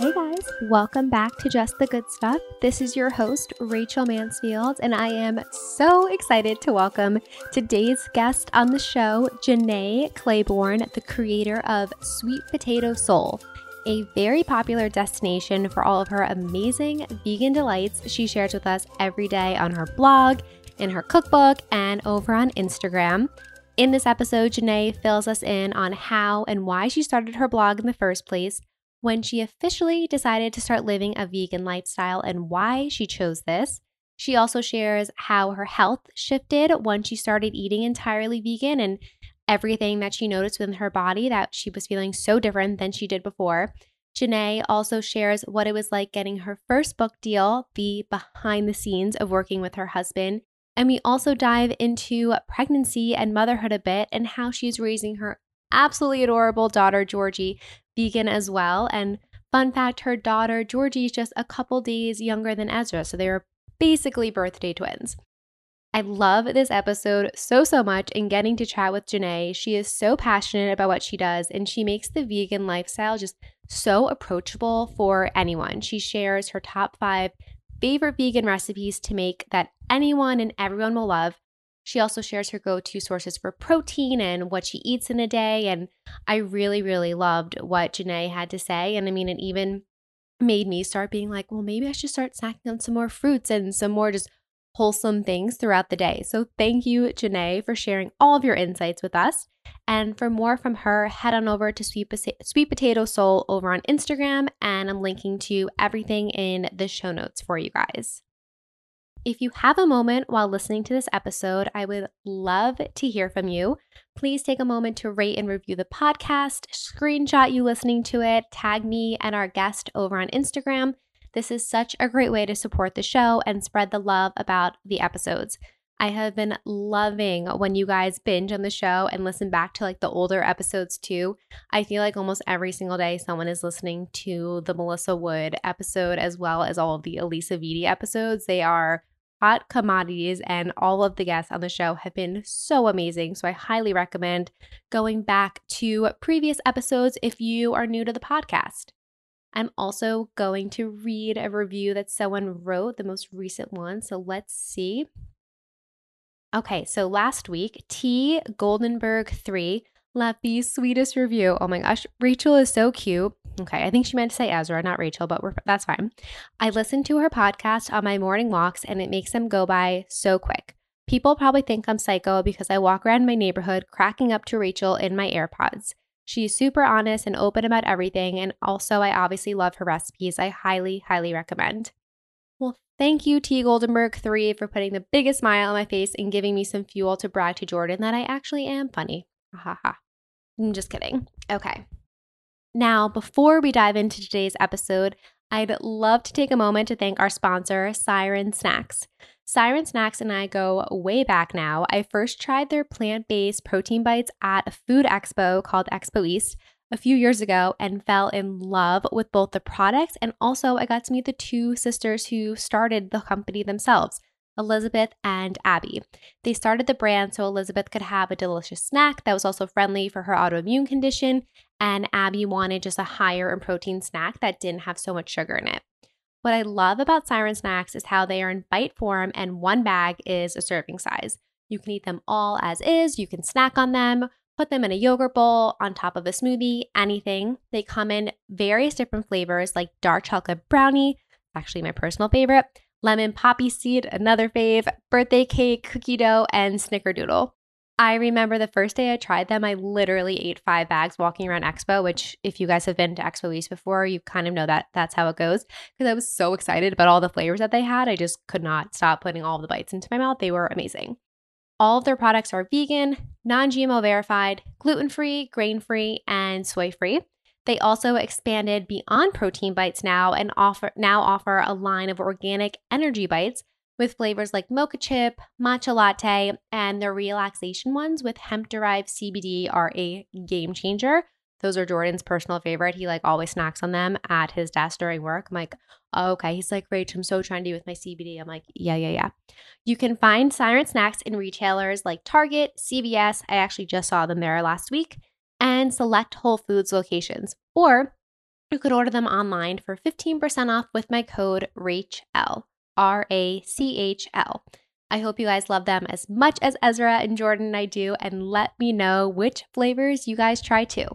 Hey guys, welcome back to Just the Good Stuff. This is your host, Rachel Mansfield, and I am so excited to welcome today's guest on the show, Jenné Claiborne, the creator of Sweet Potato Soul, a very popular destination for all of her amazing vegan delights she shares with us every day on her blog, in her cookbook, and over on Instagram. In this episode, Janae fills us in on how and why she started her blog in the first place when she officially decided to start living a vegan lifestyle and why she chose this. She also shares how her health shifted when she started eating entirely vegan and everything that she noticed within her body that she was feeling so different than she did before. Jenné also shares what it was like getting her first book deal, the behind the scenes of working with her husband. And we also dive into pregnancy and motherhood a bit and how she's raising her absolutely adorable daughter, Georgie, vegan as well. And fun fact her daughter, Georgie, is just a couple days younger than Ezra. So they were basically birthday twins. I love this episode so, so much and getting to chat with Jenné. She is so passionate about what she does and she makes the vegan lifestyle just so approachable for anyone. She shares her top five favorite vegan recipes to make that anyone and everyone will love. She also shares her go to sources for protein and what she eats in a day. And I really, really loved what Jenné had to say. And I mean, it even made me start being like, well, maybe I should start snacking on some more fruits and some more just wholesome things throughout the day. So thank you, Jenné, for sharing all of your insights with us. And for more from her, head on over to Sweet, Sweet Potato Soul over on Instagram, and I'm linking to everything in the show notes for you guys. If you have a moment while listening to this episode, I would love to hear from you. Please take a moment to rate and review the podcast, screenshot you listening to it, tag me and our guest over on Instagram. This is such a great way to support the show and spread the love about the episodes. I have been loving when you guys binge on the show and listen back to like the older episodes too. I feel like almost every single day someone is listening to the Melissa Wood episode as well as all of the Alisa Vitti episodes. They are hot commodities, and all of the guests on the show have been so amazing. So I highly recommend going back to previous episodes if you are new to the podcast. I'm also going to read a review that someone wrote, the most recent one. So let's see. Okay, so last week, T Goldenberg3 left the sweetest review. Oh my gosh, Rachel is so cute. Okay, I think she meant to say Ezra, not Rachel, but that's fine. I listen to her podcast on my morning walks and it makes them go by so quick. People probably think I'm psycho because I walk around my neighborhood cracking up to Rachel in my AirPods. She's super honest and open about everything, and also I obviously love her recipes. I highly, highly recommend. Well, thank you, T. Goldenberg 3, for putting the biggest smile on my face and giving me some fuel to brag to Jordan that I actually am funny. Ha ha. I'm just kidding. Okay. Now, before we dive into today's episode, I'd love to take a moment to thank our sponsor, Siren Snacks. Siren Snacks and I go way back now. I first tried their plant based protein bites at a food expo called Expo East a few years ago and fell in love with both the products and also I got to meet the two sisters who started the company themselves. Elizabeth and Abby. They started the brand so Elizabeth could have a delicious snack that was also friendly for her autoimmune condition, and Abby wanted just a higher in protein snack that didn't have so much sugar in it. What I love about Siren Snacks is how they are in bite form and one bag is a serving size. You can eat them all as is, you can snack on them, put them in a yogurt bowl, on top of a smoothie, anything. They come in various different flavors like dark chocolate brownie, actually my personal favorite, lemon poppy seed, another fave, birthday cake, cookie dough, and snickerdoodle. I remember the first day I tried them, I literally ate five bags walking around Expo, which if you guys have been to Expo East before, you kind of know that that's how it goes. Because I was so excited about all the flavors that they had. I just could not stop putting all the bites into my mouth. They were amazing. All of their products are vegan, non GMO verified, gluten free, grain free, and soy free. They also expanded beyond protein bites now and offer now offer a line of organic energy bites with flavors like mocha chip, matcha latte, and their relaxation ones with hemp derived CBD are a game changer. Those are Jordan's personal favorite. He like always snacks on them at his desk during work. I'm like, oh, okay. He's like, Rach, I'm so trendy with my CBD. I'm like, yeah, yeah, yeah. You can find Siren Snacks in retailers like Target, CVS. I actually just saw them there last week and select Whole Foods locations. Or You could order them online for 15% off with my code RACHL, R A C H L. I hope you guys love them as much as Ezra and Jordan and I do, and let me know which flavors you guys try too.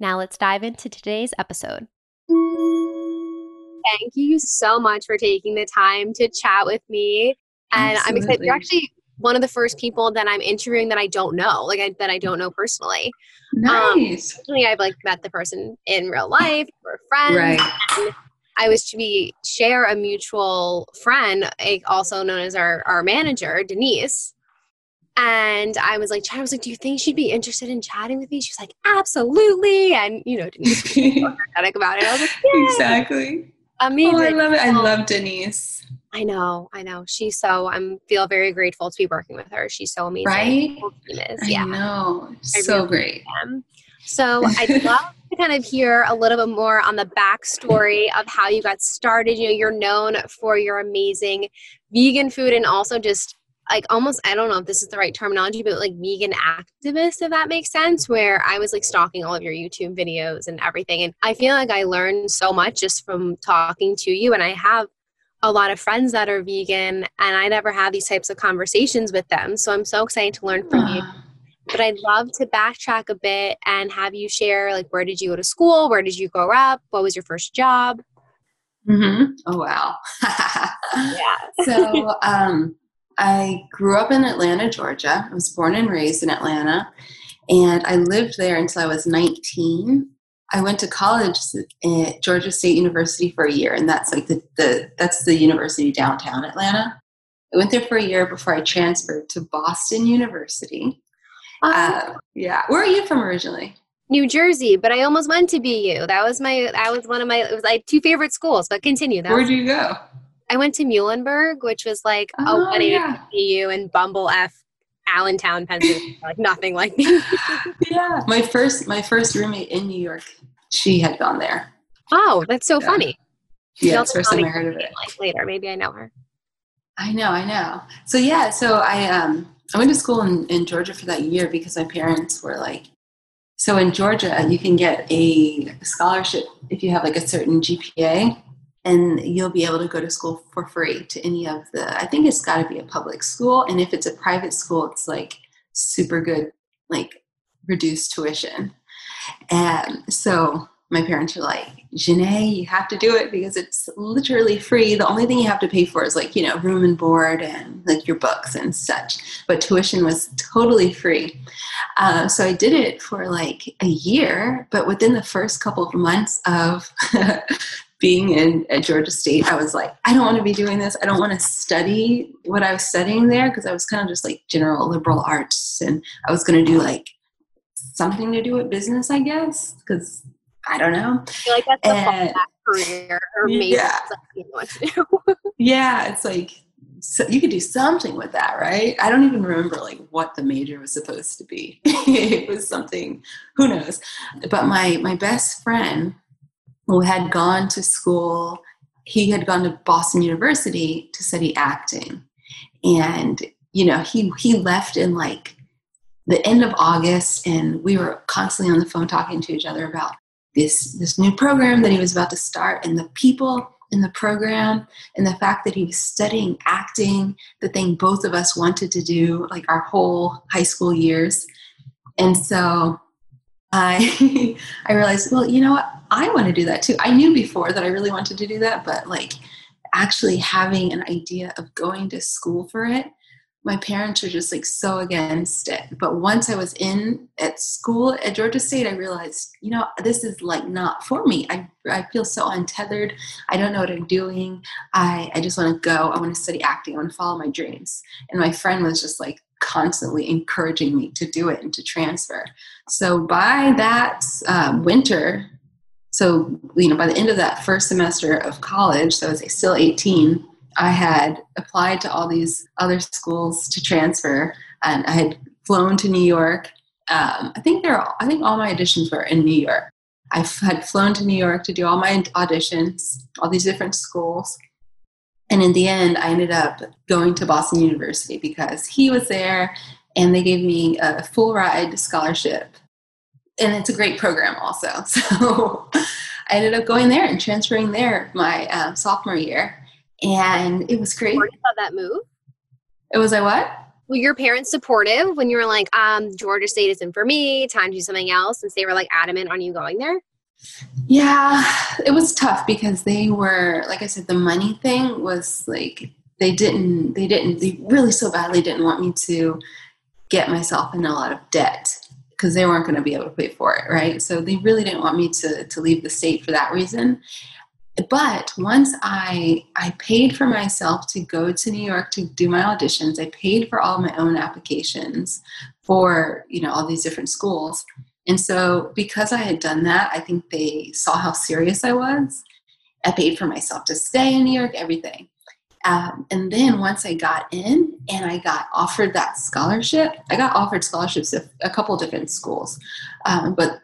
Now let's dive into today's episode. Thank you so much for taking the time to chat with me. And Absolutely. I'm excited. You're actually one of the first people that I'm interviewing that I don't know, like I, that I don't know personally. Nice. Um, I've like met the person in real life, we're friends. Right. I was to be share a mutual friend, also known as our, our manager, Denise. And I was like, I was like, do you think she'd be interested in chatting with me? She's like, absolutely. And you know, Denise was energetic about it. I was like, Yay. exactly. Amazing. Oh, I love it. I love Denise. I know, I know. She's so I'm feel very grateful to be working with her. She's so amazing. Right? Is. Yeah. I know. So I really great. Am. So I'd love to kind of hear a little bit more on the backstory of how you got started. You know, you're known for your amazing vegan food and also just like almost I don't know if this is the right terminology, but like vegan activist, if that makes sense, where I was like stalking all of your YouTube videos and everything. And I feel like I learned so much just from talking to you. And I have a lot of friends that are vegan and I never had these types of conversations with them. So I'm so excited to learn from you. But I'd love to backtrack a bit and have you share like where did you go to school? Where did you grow up? What was your first job? Mm-hmm. Oh wow. yeah. so um, I grew up in Atlanta, Georgia. I was born and raised in Atlanta. And I lived there until I was 19 I went to college at Georgia State University for a year, and that's like the, the that's the university downtown Atlanta. I went there for a year before I transferred to Boston University. Uh, yeah, where are you from originally? New Jersey, but I almost went to BU. That was my that was one of my it was like two favorite schools. But continue. That Where did you go? I went to Muhlenberg, which was like oh, a one yeah. BU and Bumble F Allentown, Pennsylvania, like nothing like me. yeah, my first my first roommate in New York, she had gone there. Oh, that's so yeah. funny. Yeah, it's first time I heard of it. Like later, maybe I know her. I know, I know. So yeah, so I um I went to school in, in Georgia for that year because my parents were like, so in Georgia you can get a scholarship if you have like a certain GPA and you'll be able to go to school for free to any of the i think it's got to be a public school and if it's a private school it's like super good like reduced tuition and so my parents were like Jenné, you have to do it because it's literally free. The only thing you have to pay for is like, you know, room and board and like your books and such. But tuition was totally free. Uh, so I did it for like a year. But within the first couple of months of being in at Georgia State, I was like, I don't want to be doing this. I don't want to study what I was studying there because I was kind of just like general liberal arts, and I was going to do like something to do with business, I guess, because I don't know. I feel like that's and, career, or maybe yeah. yeah, it's like so you could do something with that, right? I don't even remember like what the major was supposed to be. it was something, who knows? But my my best friend who had gone to school, he had gone to Boston University to study acting. And, you know, he, he left in like the end of August, and we were constantly on the phone talking to each other about this, this new program that he was about to start and the people in the program and the fact that he was studying acting, the thing both of us wanted to do like our whole high school years. And so I I realized, well, you know what? I want to do that too. I knew before that I really wanted to do that, but like actually having an idea of going to school for it, my parents were just like so against it. But once I was in at school at Georgia State, I realized, you know, this is like not for me. I, I feel so untethered. I don't know what I'm doing. I, I just want to go. I want to study acting. I want to follow my dreams. And my friend was just like, constantly encouraging me to do it and to transfer. So by that um, winter, so you know, by the end of that first semester of college, so I was still 18, I had applied to all these other schools to transfer, and I had flown to New York. Um, I think they're all, I think all my auditions were in New York. I had flown to New York to do all my auditions, all these different schools. And in the end, I ended up going to Boston University because he was there and they gave me a full ride scholarship. And it's a great program also. So I ended up going there and transferring there my um, sophomore year, and it was great. How that move? It was like what? Were your parents supportive when you were like, um, Georgia State isn't for me, time to do something else, since they were like adamant on you going there? Yeah, it was tough because they were, like I said, the money thing was like they didn't, they didn't, they really so badly didn't want me to get myself in a lot of debt because they weren't going to be able to pay for it, right? So they really didn't want me to to leave the state for that reason. But once I I paid for myself to go to New York to do my auditions, I paid for all my own applications for you know all these different schools. And so because I had done that, I think they saw how serious I was. I paid for myself to stay in New York, everything. Um, and then once I got in and I got offered that scholarship, I got offered scholarships at a couple different schools. Um, but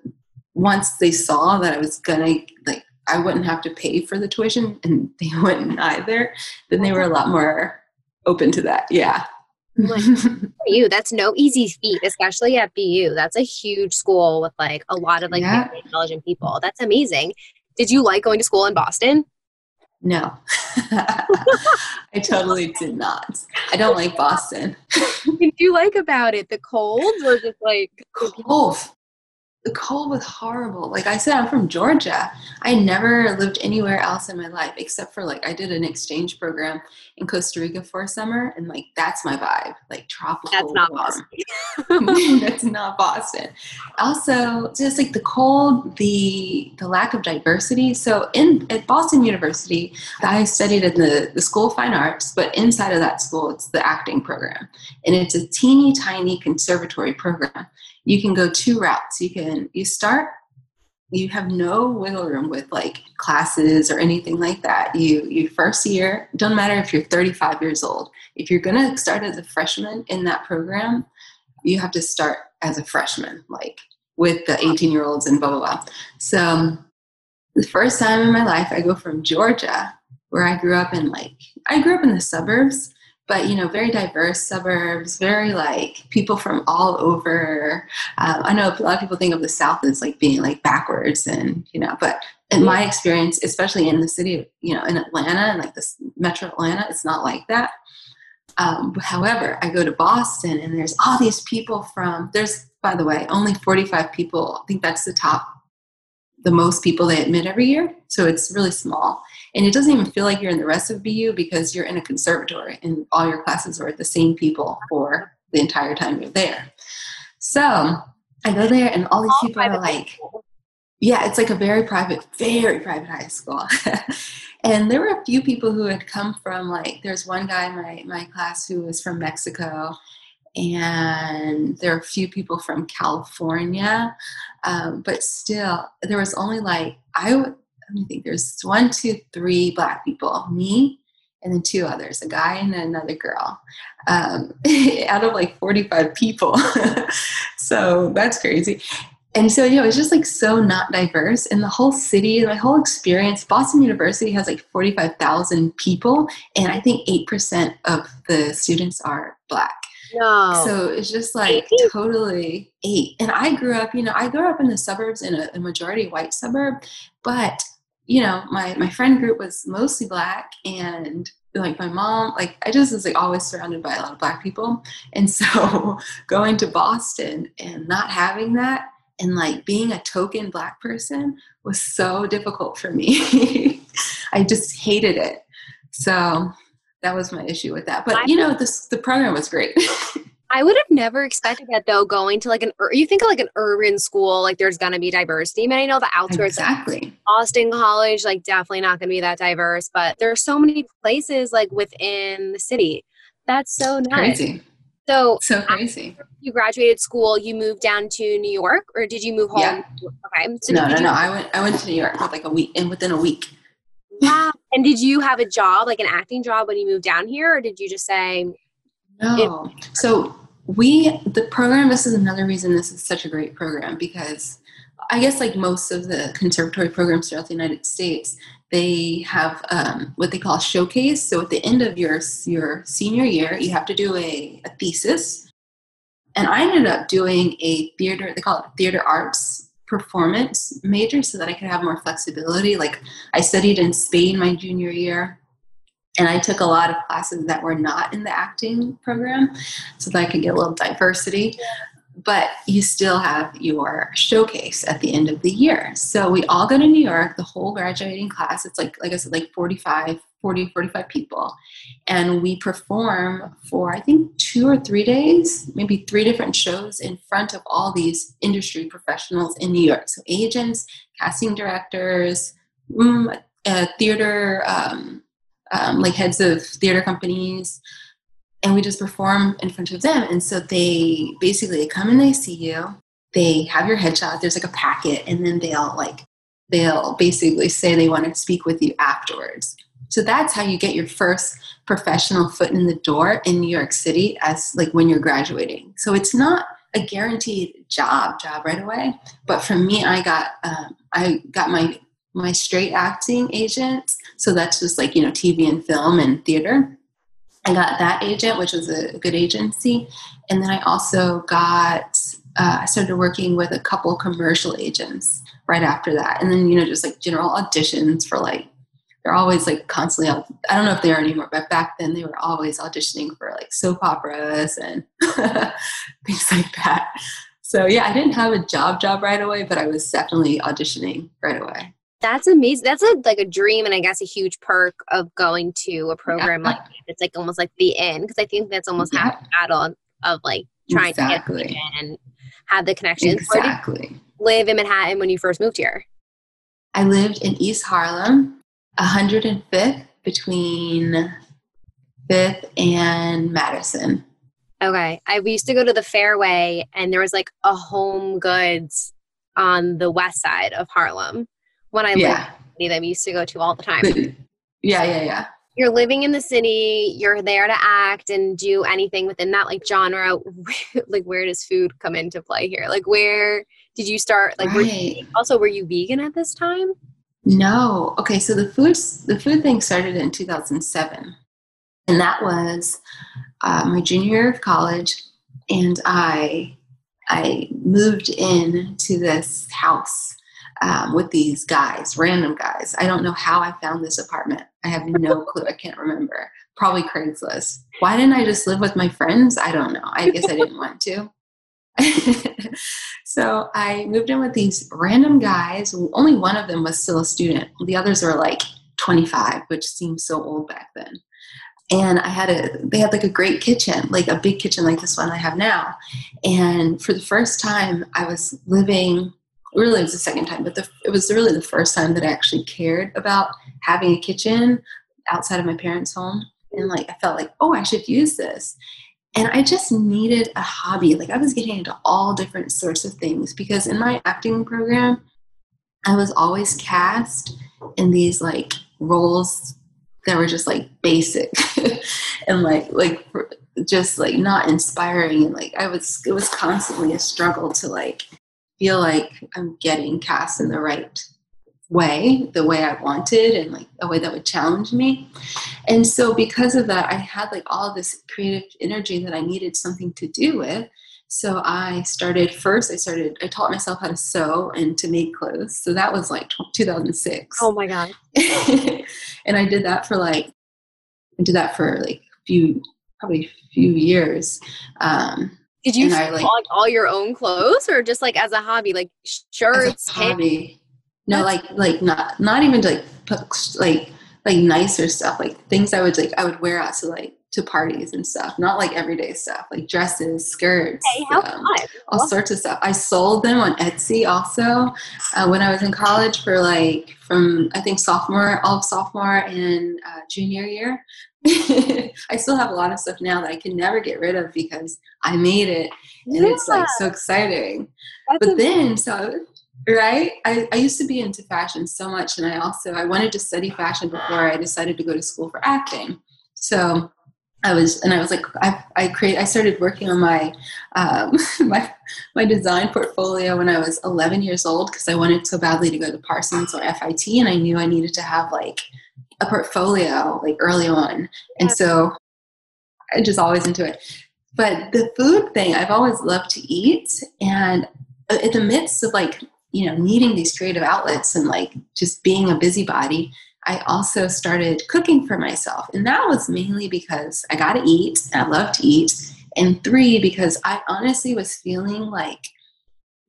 once they saw that I was gonna like I wouldn't have to pay for the tuition and they wouldn't either, then they were a lot more open to that. Yeah. for you that's no easy feat especially at bu that's a huge school with like a lot of like yeah. intelligent people that's amazing did you like going to school in boston no, I totally did not. I don't like Boston. what did you like about it? The cold or just like cold? The cold was horrible. Like I said, I'm from Georgia. I never lived anywhere else in my life except for like I did an exchange program in Costa Rica for a summer, and like that's my vibe, like tropical. That's not warm. Boston. that's not Boston. Also, just like the cold, the the lack of diversity. So in at Boston University, I studied in the the School of Fine Arts, but inside of that school, it's the acting program, and it's a teeny tiny conservatory program you can go two routes. You can you start you have no wiggle room with like classes or anything like that. You you first year, don't matter if you're 35 years old. If you're gonna start as a freshman in that program, you have to start as a freshman, like with the 18 year olds and blah blah blah. So the first time in my life I go from Georgia, where I grew up in like I grew up in the suburbs, but you know very diverse suburbs very like people from all over. Um, i know a lot of people think of the south as like being like backwards and you know but in my experience especially in the city of you know in atlanta and like this metro atlanta it's not like that. Um, however i go to boston and there's all these people from there's by the way only 45 people i think that's the top the most people they admit every year so it's really small and it doesn't even feel like you're in the rest of BU because you're in a conservatory and all your classes are with the same people for the entire time you're there. So I go there and all these all people are like, yeah, it's like a very private, very private high school. and there were a few people who had come from like, there's one guy in my, my class who was from Mexico and there are a few people from California, um, but still, there was only like I would think, there's one, two, three black people, me, and then two others, a guy and another girl, um, out of like 45 people. so that's crazy. And so, you know, it's just like so not diverse. And the whole city, my whole experience, Boston University has like 45,000 people, and I think 8% of the students are black. No. So it's just like totally eight. And I grew up, you know, I grew up in the suburbs in a, a majority white suburb, but you know, my my friend group was mostly black and like my mom, like I just was like always surrounded by a lot of black people. And so going to Boston and not having that and like being a token black person was so difficult for me. I just hated it. So that was my issue with that. But you know, this the program was great. I would have never expected that though. Going to like an you think of like an urban school, like there's gonna be diversity. I mean, I know the outskirts, exactly. Austin College, like definitely not gonna be that diverse. But there's so many places like within the city. That's so nice. Crazy. So so crazy. You graduated school. You moved down to New York, or did you move home? Yeah. Okay. So no, no, no. I went. I went to New York with like a week, and within a week. Wow. and did you have a job, like an acting job, when you moved down here, or did you just say? No. so we the program this is another reason this is such a great program because i guess like most of the conservatory programs throughout the united states they have um, what they call a showcase so at the end of your your senior year you have to do a, a thesis and i ended up doing a theater they call it theater arts performance major so that I could have more flexibility. Like I studied in Spain my junior year and I took a lot of classes that were not in the acting program so that I could get a little diversity. But you still have your showcase at the end of the year. So we all go to New York, the whole graduating class. It's like, like I said, like 45, 40, 45 people. And we perform for, I think, two or three days, maybe three different shows in front of all these industry professionals in New York. So agents, casting directors, mm, uh, theater, um, um, like heads of theater companies, and we just perform in front of them. And so they basically come and they see you. They have your headshot. There's like a packet, and then they'll like they'll basically say they want to speak with you afterwards. So that's how you get your first professional foot in the door in New York City as like when you're graduating. So it's not a guaranteed job job right away. But for me, I got um, I got my my straight acting agent. So that's just like, you know, TV and film and theater. I got that agent, which was a good agency. And then I also got, uh, I started working with a couple commercial agents right after that. And then, you know, just like general auditions for like, they're always like constantly, I don't know if they are anymore, but back then they were always auditioning for like soap operas and things like that. So yeah, I didn't have a job job right away, but I was definitely auditioning right away. That's amazing. That's a, like a dream, and I guess a huge perk of going to a program yeah. like. It's like almost like the end because I think that's almost yeah. half the battle of like trying exactly. to get in and have the connections. Exactly. live in Manhattan when you first moved here? I lived in East Harlem, 105th between 5th and Madison. Okay. I we used to go to the Fairway and there was like a home goods on the west side of Harlem when I yeah. lived that we used to go to all the time. Yeah, yeah, yeah. You're living in the city, you're there to act and do anything within that like genre. like where does food come into play here? Like where did you start like right. were you, also were you vegan at this time? No. Okay, so the food the food thing started in 2007. And that was uh, my junior year of college and I I moved in to this house um, with these guys, random guys. I don't know how I found this apartment. I have no clue. I can't remember. Probably Craigslist. Why didn't I just live with my friends? I don't know. I guess I didn't want to. so I moved in with these random guys. Only one of them was still a student. The others were like 25, which seems so old back then. And I had a, they had like a great kitchen, like a big kitchen like this one I have now. And for the first time, I was living really it was the second time, but the, it was really the first time that I actually cared about having a kitchen outside of my parents' home. And like I felt like, oh, I should use this. And I just needed a hobby. Like I was getting into all different sorts of things because in my acting program, I was always cast in these like roles that were just like basic and like like just like not inspiring and like I was it was constantly a struggle to like feel like I'm getting cast in the right way, the way I wanted, and like a way that would challenge me. And so, because of that, I had like all this creative energy that I needed something to do with. So I started first. I started. I taught myself how to sew and to make clothes. So that was like 2006. Oh my god! and I did that for like, I did that for like a few, probably a few years. Um, did you I, like, all your own clothes or just like as a hobby, like shirts? hobby. No, like like not not even to like like like nicer stuff, like things I would like I would wear out to like to parties and stuff. Not like everyday stuff, like dresses, skirts, hey, um, all sorts of stuff. I sold them on Etsy also uh, when I was in college for like from I think sophomore, all of sophomore and uh, junior year. I still have a lot of stuff now that I can never get rid of because I made it and yeah. it's like so exciting. That's but then, so right, I, I used to be into fashion so much, and I also I wanted to study fashion before I decided to go to school for acting. So I was, and I was like, I, I create, I started working on my, um, my, my design portfolio when I was 11 years old because I wanted so badly to go to Parsons or FIT, and I knew I needed to have like a portfolio like early on. And so I just always into it. But the food thing, I've always loved to eat. And in the midst of like you know, needing these creative outlets and like just being a busybody, I also started cooking for myself. And that was mainly because I got to eat, I love to eat. And three, because I honestly was feeling like,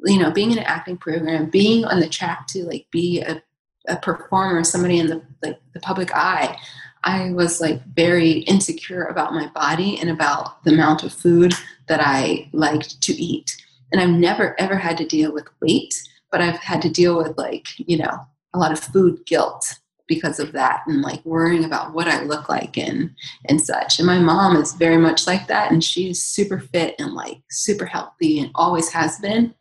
you know, being in an acting program, being on the track to like be a, a performer, somebody in the like the public eye, I was like very insecure about my body and about the amount of food that I liked to eat. And I've never ever had to deal with weight, but I've had to deal with like, you know, a lot of food guilt because of that and like worrying about what I look like and and such. And my mom is very much like that and she's super fit and like super healthy and always has been.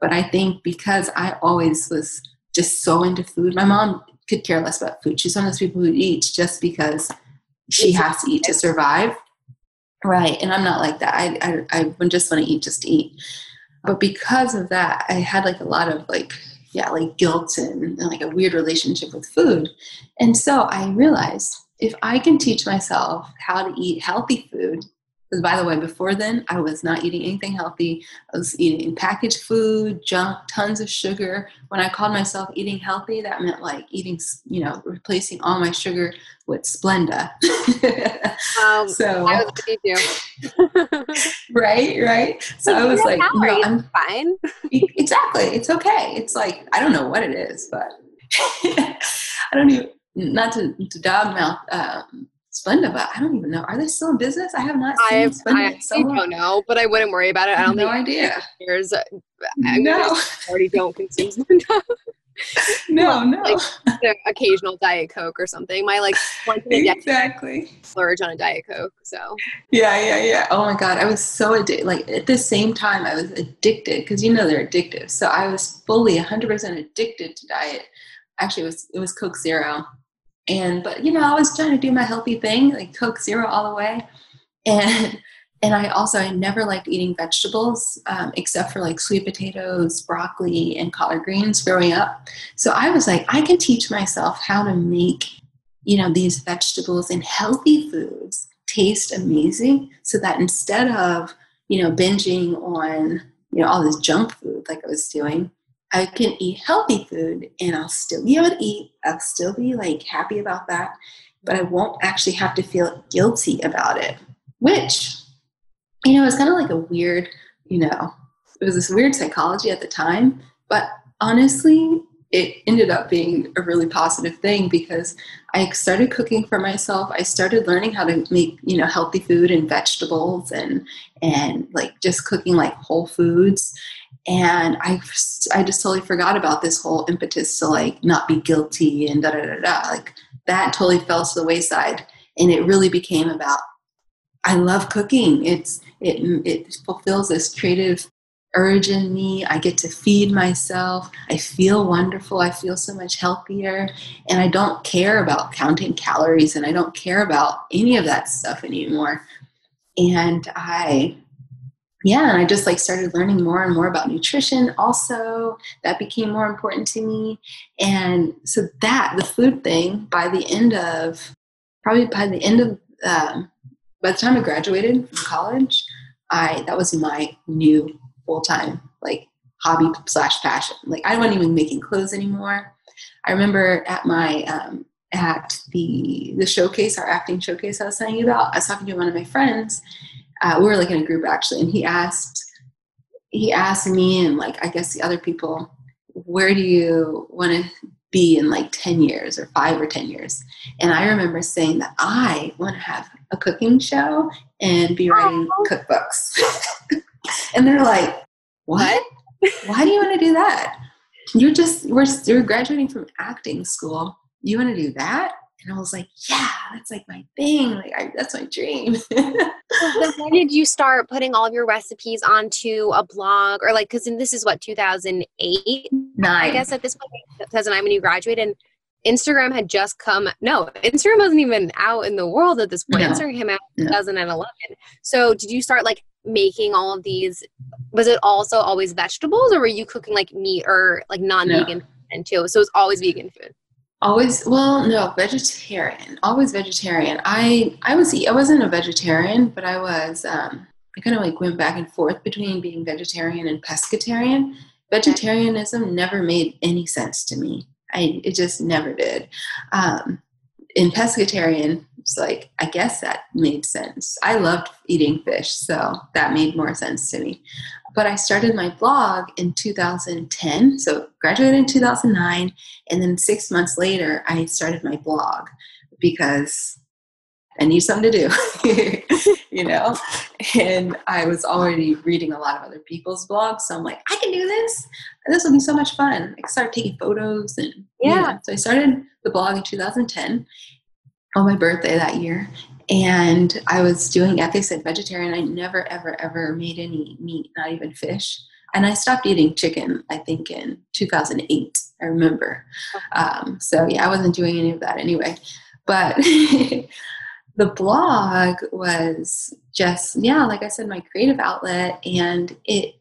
But I think because I always was just so into food, my mom could care less about food. She's one of those people who eats just because she has to eat to survive. Right. And I'm not like that. I, I, I just want to eat just to eat. But because of that, I had like a lot of like, yeah, like guilt and, and like a weird relationship with food. And so I realized if I can teach myself how to eat healthy food because by the way, before then, I was not eating anything healthy. I was eating packaged food, junk, tons of sugar. When I called myself eating healthy, that meant like eating, you know, replacing all my sugar with Splenda. um, so I was right, right. So I was like, no, I'm fine. exactly. It's okay. It's like I don't know what it is, but I don't even not to, to dog mouth um, Splenda, but I don't even know. Are they still in business? I have not seen I've, Splenda. I don't know, but I wouldn't worry about it. I don't have no idea. There's, uh, I mean, no, I already don't consume Splenda. no, no. Like the occasional Diet Coke or something. My like exactly splurge on a Diet Coke. So yeah, yeah, yeah. Oh my god, I was so addicted. Like at the same time, I was addicted because you know they're addictive. So I was fully 100% addicted to diet. Actually, it was it was Coke Zero and but you know i was trying to do my healthy thing like coke zero all the way. And and i also i never liked eating vegetables um, except for like sweet potatoes broccoli and collard greens growing up. So i was like i can teach myself how to make you know these vegetables and healthy foods taste amazing so that instead of you know binging on you know all this junk food like i was doing I can eat healthy food and I'll still be able to eat. I'll still be like happy about that, but I won't actually have to feel guilty about it. Which, you know, it's kind of like a weird, you know, it was this weird psychology at the time, but honestly, it ended up being a really positive thing because I started cooking for myself. I started learning how to make, you know, healthy food and vegetables and and like just cooking like whole foods and I, I just totally forgot about this whole impetus to like not be guilty and da da da da. Like that totally fell to the wayside, and it really became about I love cooking. It's it it fulfills this creative urge in me. I get to feed myself. I feel wonderful. I feel so much healthier, and I don't care about counting calories, and I don't care about any of that stuff anymore. And I yeah and i just like started learning more and more about nutrition also. That became more important to me. And so that the food thing by the end of probably by the end of um, by the time i graduated from college i that was my new full-time like hobby slash passion. Like i wasn't even making clothes anymore. I remember at my um, at the the showcase our acting showcase i was telling you about i was talking to one of my friends uh, we were like in a group actually, and he asked he asked me and like I guess the other people, where do you want to be in like 10 years or five or 10 years? And I remember saying that I want to have a cooking show and be writing cookbooks. and they're like, what? Why do you want to do that? You're just, we're, you're graduating from acting school. You want to do that? And I was like, yeah, that's like my thing. Like, I, that's my dream. so when did you start putting all of your recipes onto a blog or like, cause this is what, 2008? Nine. I guess at this point, 2009 when you graduated and Instagram had just come. No, Instagram wasn't even out in the world at this point. No. Instagram out in 2011. So did you start like making all of these? Was it also always vegetables or were you cooking like meat or like non-vegan no. and too? So it was always vegan food. Always, well, no, vegetarian. Always vegetarian. I I was I wasn't a vegetarian, but I was. Um, I kind of like went back and forth between being vegetarian and pescatarian. Vegetarianism never made any sense to me. I it just never did. Um, in pescatarian, it's like I guess that made sense. I loved eating fish, so that made more sense to me. But I started my blog in 2010, so graduated in 2009, and then six months later, I started my blog because I need something to do, you know? And I was already reading a lot of other people's blogs. So I'm like, I can do this. This will be so much fun. I started taking photos and yeah. You know, so I started the blog in 2010 on my birthday that year. And I was doing, I said, vegetarian. I never, ever, ever made any meat, not even fish. And I stopped eating chicken, I think, in 2008. I remember. Um, so yeah, I wasn't doing any of that anyway. But the blog was just yeah like i said my creative outlet and it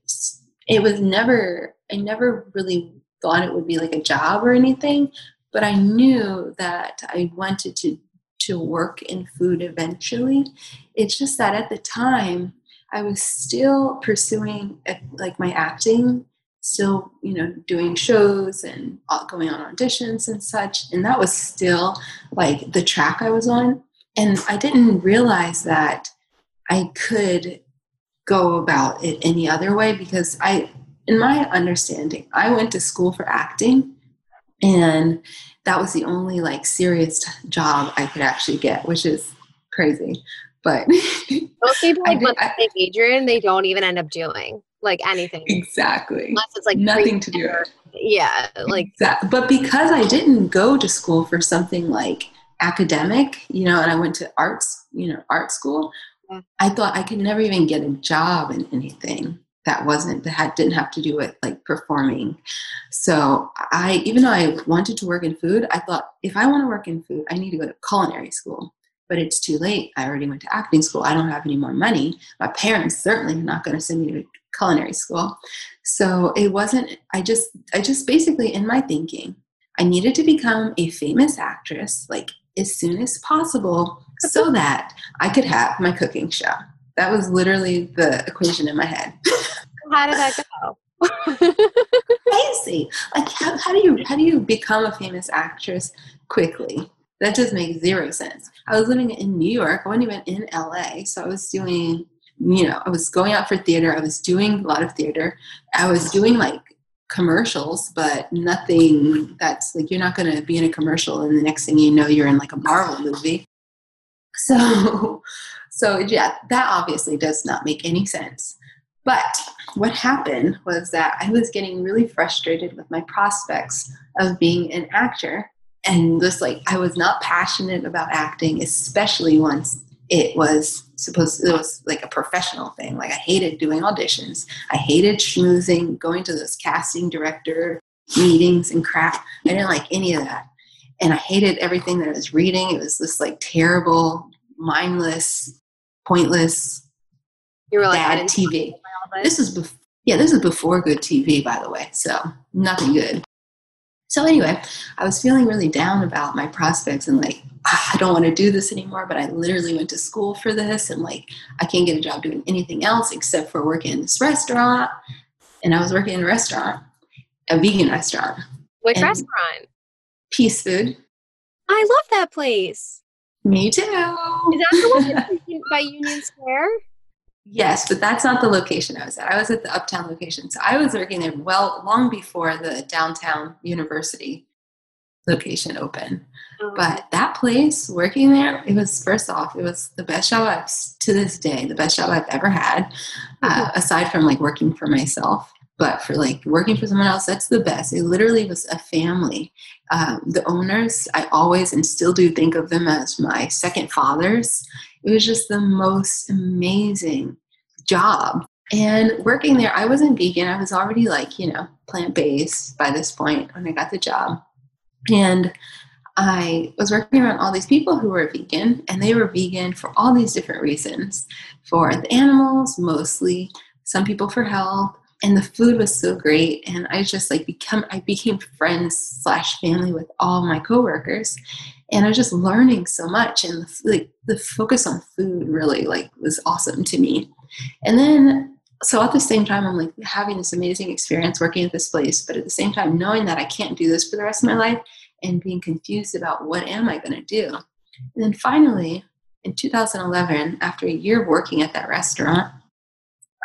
it was never i never really thought it would be like a job or anything but i knew that i wanted to to work in food eventually. It's just that at the time i was still pursuing uh, like my acting still you know doing shows and going on auditions and such and that was still like the track i was on. And I didn't realize that I could go about it any other way because I, in my understanding, I went to school for acting and that was the only like serious job I could actually get, which is crazy. But most people like once they major in, they don't even end up doing like anything. Exactly. Unless it's like nothing to do. Yeah, like exactly. But because I didn't go to school for something like academic, you know, and I went to arts, you know, art school. Yeah. I thought I could never even get a job in anything that wasn't that had, didn't have to do with like performing. So I, even though I wanted to work in food, I thought if I want to work in food, I need to go to culinary school. But it's too late. I already went to acting school. I don't have any more money. My parents certainly are not going to send me to culinary school. So it wasn't. I just, I just basically in my thinking, I needed to become a famous actress, like as soon as possible so that I could have my cooking show. That was literally the equation in my head. How did that go? Crazy. Like how, how do you how do you become a famous actress quickly? That just makes zero sense. I was living in New York. I wasn't even in LA, so I was doing you know, I was going out for theater. I was doing a lot of theater. I was doing like commercials, but nothing that's like you're not going to be in a commercial and the next thing you know you're in like a Marvel movie. So, so yeah, that obviously does not make any sense. But what happened was that I was getting really frustrated with my prospects of being an actor. And just like I was not passionate about acting, especially once it was supposed to, it was like a professional thing. Like I hated doing auditions. I hated schmoozing, going to those casting director meetings and crap. I didn't like any of that. And I hated everything that I was reading. It was this like terrible, mindless, pointless you were like, bad TV. This is before yeah, this is before good TV, by the way. So nothing good. So anyway, I was feeling really down about my prospects and like ah, I don't want to do this anymore, but I literally went to school for this and like I can't get a job doing anything else except for working in this restaurant. And I was working in a restaurant, a vegan restaurant. Which restaurant? Peace Food. I love that place. Me too. Is that the one by Union Square? Yes, but that's not the location I was at. I was at the uptown location. So I was working there well long before the downtown university location opened. Oh. But that place, working there, it was first off, it was the best job I've to this day, the best job I've ever had, uh, aside from like working for myself. But for like working for someone else, that's the best. It literally was a family. Um, the owners, I always and still do think of them as my second fathers it was just the most amazing job. And working there, I wasn't vegan. I was already like, you know, plant based by this point when I got the job. And I was working around all these people who were vegan, and they were vegan for all these different reasons for the animals, mostly, some people for health. And the food was so great, and I just like become I became friends slash family with all my coworkers, and I was just learning so much and the, like the focus on food really like was awesome to me. And then so at the same time, I'm like having this amazing experience working at this place, but at the same time, knowing that I can't do this for the rest of my life and being confused about what am I going to do. And then finally, in 2011, after a year of working at that restaurant,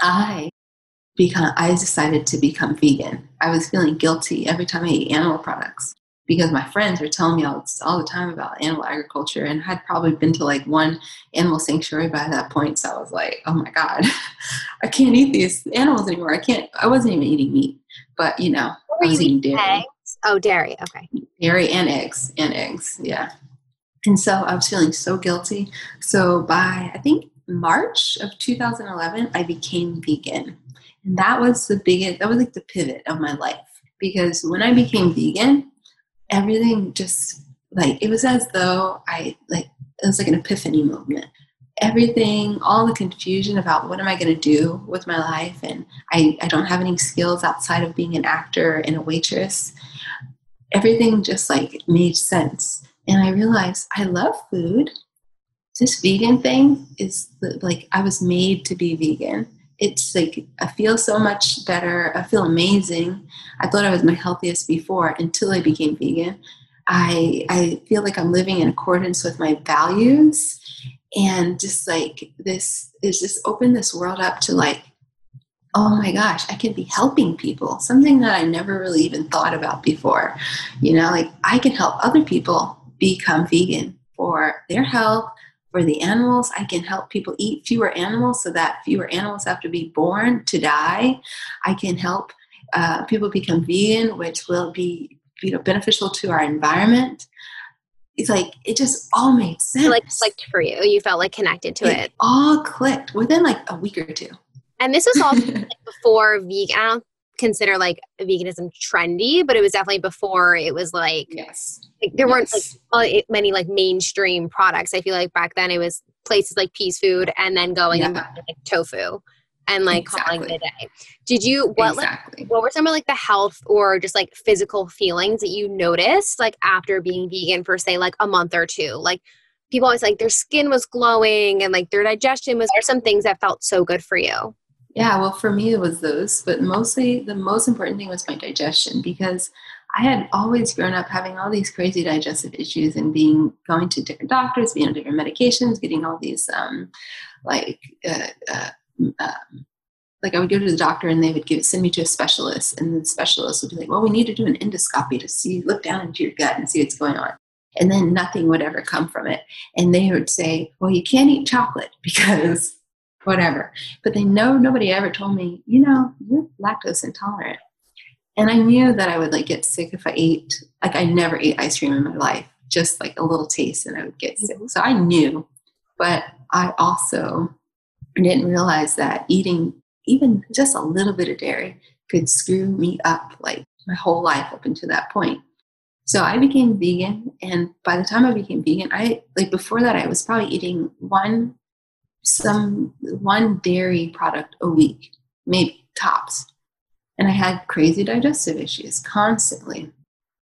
I become I decided to become vegan. I was feeling guilty every time I ate animal products because my friends were telling me all, all the time about animal agriculture and had probably been to like one animal sanctuary by that point. So I was like, oh my God, I can't eat these animals anymore. I can't, I wasn't even eating meat, but you know, I was eating dairy. Eggs? Oh, dairy. Okay. Dairy and eggs and eggs. Yeah. And so I was feeling so guilty. So by, I think, March of 2011, I became vegan. And that was the biggest, that was like the pivot of my life. Because when I became vegan, everything just like it was as though I like it was like an epiphany moment. Everything, all the confusion about what am I going to do with my life, and I, I don't have any skills outside of being an actor and a waitress. Everything just like made sense, and I realized I love food. This vegan thing is like I was made to be vegan it's like I feel so much better. I feel amazing. I thought I was my healthiest before until I became vegan. I I feel like I'm living in accordance with my values and just like this is just opened this world up to like oh my gosh, I can be helping people, something that I never really even thought about before. You know, like I can help other people become vegan for their health, for the animals. I can help people eat fewer animals so that fewer animals have to be born to die. I can help uh, people become vegan, which will be you know beneficial to our environment. It's like it just all made sense. like clicked for you. You felt like connected to it. It all clicked within like a week or two. And this was all before vegan. I don't consider like veganism trendy, but it was definitely before it was like yes. Like, there yes. weren't like eh, many like mainstream products. I feel like back then it was places like Peace Food and then going yeah. and buying, like tofu and like exactly. calling it a day. Did you what exactly. like what were some of like the health or just like physical feelings that you noticed like after being vegan for say like a month or two? Like people always like their skin was glowing and like their digestion was there some things that felt so good for you? Yeah, well, for me, it was those, but mostly the most important thing was my digestion because I had always grown up having all these crazy digestive issues and being going to different doctors, being on different medications, getting all these um, like uh, uh, um, like I would go to the doctor and they would give send me to a specialist, and the specialist would be like, "Well, we need to do an endoscopy to see, look down into your gut and see what's going on." And then nothing would ever come from it. And they would say, "Well, you can't eat chocolate because whatever. But they know nobody ever told me, you know, you're lactose intolerant. And I knew that I would like get sick if I ate like I never ate ice cream in my life, just like a little taste and I would get sick. Mm-hmm. So I knew, but I also didn't realize that eating even just a little bit of dairy could screw me up like my whole life up until that point. So I became vegan and by the time I became vegan, I like before that I was probably eating one some one dairy product a week, maybe tops. And I had crazy digestive issues constantly.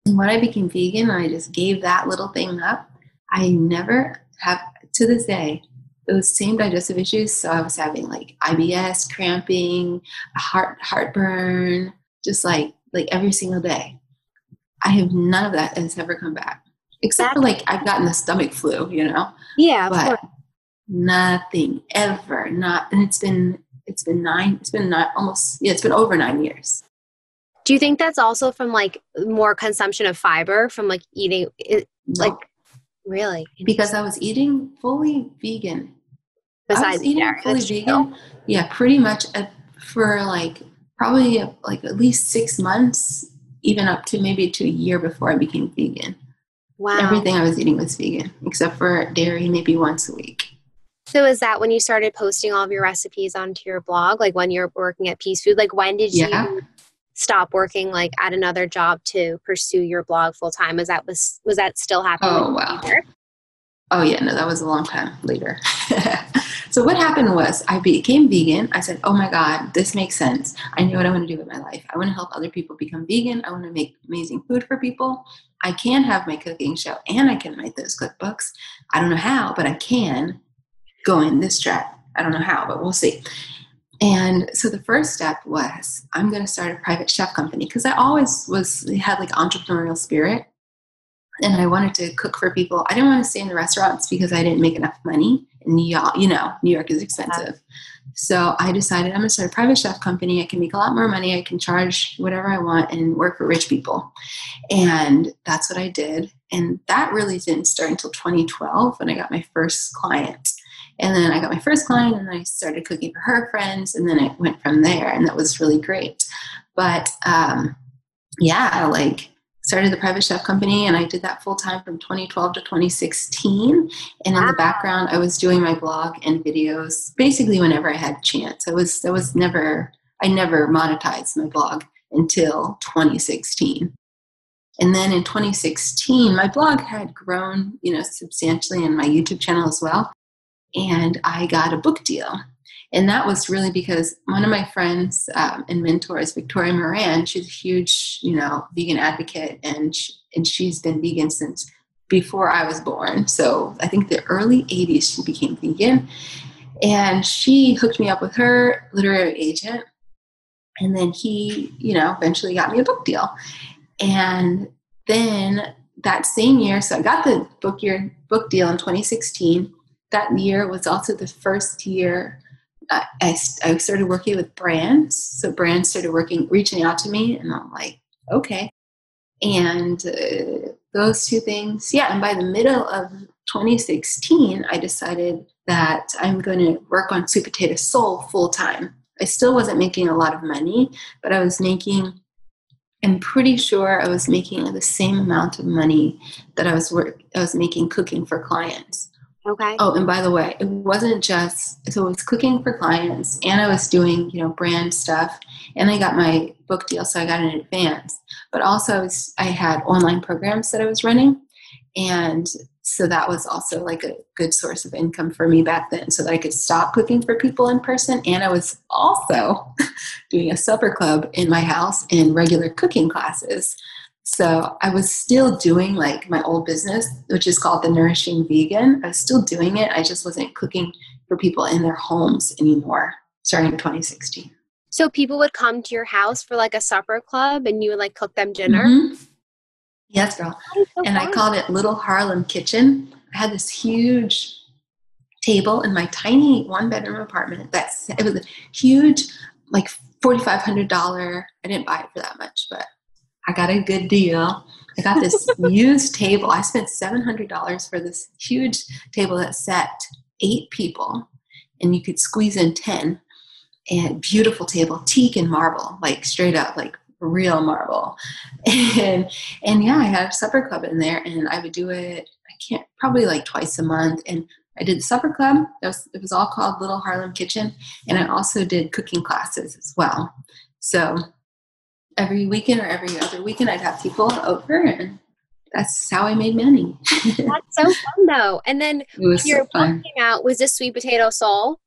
And when I became vegan, I just gave that little thing up. I never have, to this day, those same digestive issues. So I was having like IBS, cramping, heart heartburn, just like like every single day. I have none of that has ever come back, except for like I've gotten the stomach flu, you know. Yeah, but nothing ever not and it's been it's been nine it's been not almost yeah it's been over nine years. Do you think that's also from like more consumption of fiber from like eating it, no. like really? Because i was eating fully vegan. Besides eating dairy, fully vegan. yeah pretty much at, for like probably uh, like at least six months even up to maybe to a year before i became vegan. Wow. Everything i was eating was vegan except for dairy maybe once a week so is that when you started posting all of your recipes onto your blog? Like when you're working at Peace Food? Like when did yeah. you stop working like at another job to pursue your blog full time? Was that was was that still happening? Oh wow. Oh yeah, no, that was a long time later. so what happened was I became vegan. I said, "Oh my god, this makes sense. I know what I want to do with my life. I want to help other people become vegan. I want to make amazing food for people. I can have my cooking show and I can write those cookbooks. I don't know how, but I can." Going this track. I don't know how, but we'll see. and so the first step was I'm going to start a private chef company because I always was had like entrepreneurial spirit and I wanted to cook for people. I didn't want to stay in the restaurants because I didn't make enough money. New York, you know, New York is expensive. So I decided I'm going to start a private chef company. I can make a lot more money. I can charge whatever I want and work for rich people. And that's what I did. And that really didn't start until 2012 when I got my first client. And then I got my first client and I started cooking for her friends. And then it went from there. And that was really great. But um, yeah, like started the private chef company and I did that full time from 2012 to 2016. And in the background, I was doing my blog and videos basically whenever I had a chance. I was, I was never, I never monetized my blog until 2016. And then in 2016, my blog had grown, you know, substantially and my YouTube channel as well. And I got a book deal and that was really because one of my friends um, and mentors, Victoria Moran, she's a huge, you know, vegan advocate, and she, and she's been vegan since before I was born. So I think the early '80s she became vegan, and she hooked me up with her literary agent, and then he, you know, eventually got me a book deal, and then that same year, so I got the book year book deal in 2016. That year was also the first year I, I started working with brands. So brands started working, reaching out to me, and I'm like, okay. And uh, those two things, yeah. And by the middle of 2016, I decided that I'm going to work on Sweet Potato Soul full time. I still wasn't making a lot of money, but I was making. I'm pretty sure I was making the same amount of money that I was work, I was making cooking for clients. Okay. Oh, and by the way, it wasn't just so it was cooking for clients and I was doing, you know, brand stuff and I got my book deal so I got in advance. But also I, was, I had online programs that I was running and so that was also like a good source of income for me back then so that I could stop cooking for people in person and I was also doing a supper club in my house and regular cooking classes. So I was still doing like my old business, which is called the Nourishing Vegan. I was still doing it. I just wasn't cooking for people in their homes anymore starting in 2016. So people would come to your house for like a supper club and you would like cook them dinner? Mm-hmm. Yes, girl. So and fun. I called it Little Harlem Kitchen. I had this huge table in my tiny one bedroom apartment. That's it was a huge, like $4,500. I didn't buy it for that much, but I got a good deal. I got this used table. I spent $700 for this huge table that sat eight people and you could squeeze in 10 and beautiful table, teak and marble, like straight up, like real marble. And, and yeah, I had a supper club in there and I would do it, I can't, probably like twice a month. And I did the supper club. It was, it was all called Little Harlem Kitchen. And I also did cooking classes as well. So every weekend or every other weekend, I'd have people over, and that's how I made money. that's so fun, though. And then your so book came out. Was this Sweet Potato Soul?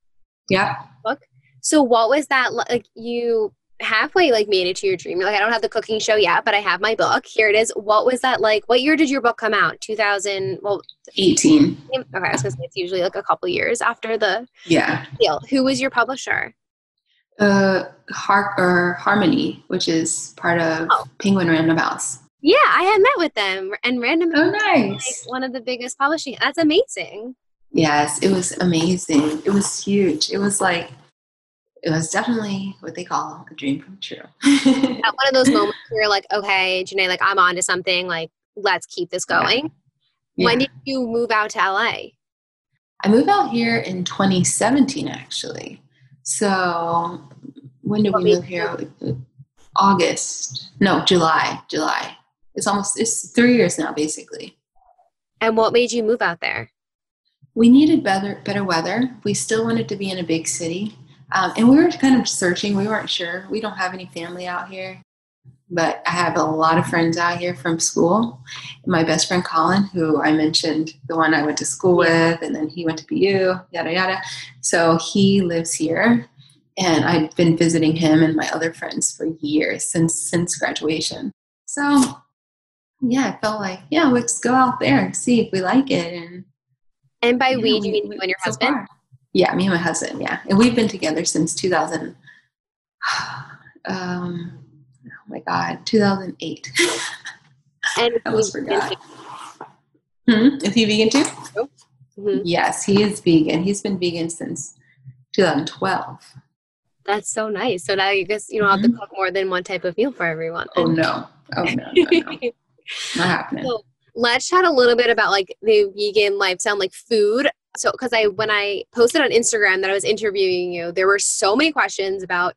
Yeah. Book. So what was that like? You halfway like made it to your dream. You're like, I don't have the cooking show yet, but I have my book. Here it is. What was that like? What year did your book come out? 2000. Well, 18. Okay, I was gonna say it's usually like a couple years after the yeah deal. Who was your publisher? Uh, Har- or Harmony, which is part of oh. Penguin Random House. Yeah, I had met with them, and Random oh, nice. Like one of the biggest publishing. That's amazing. Yes, it was amazing. It was huge. It was like it was definitely what they call a dream come true. At one of those moments where you're like, okay, Jenné, like I'm on to something. Like, let's keep this going. Yeah. When did you move out to LA? I moved out here in 2017, actually. So when did we move here? August. No, July. July. It's almost it's three years now, basically. And what made you move out there? We needed better better weather. We still wanted to be in a big city, um, and we were kind of searching. We weren't sure. We don't have any family out here, but I have a lot of friends out here from school. My best friend Colin, who I mentioned, the one I went to school with, and then he went to BU, yada yada. So he lives here, and I've been visiting him and my other friends for years since since graduation. So yeah, I felt like yeah, let's go out there and see if we like it. And and by we, do you mean you and your husband? Yeah, me and my husband. Yeah, and we've been together since 2000. Um, my God, 2008. And I almost forgot. Hmm? Is he vegan too? Mhm. Yes, he is vegan. He's been vegan since 2012. That's so nice. So now you guess you don't have to cook more than one type of meal for everyone. Oh no! Oh no! no, no. Not happening. So let's chat a little bit about like the vegan lifestyle, like food. So, because I when I posted on Instagram that I was interviewing you, there were so many questions about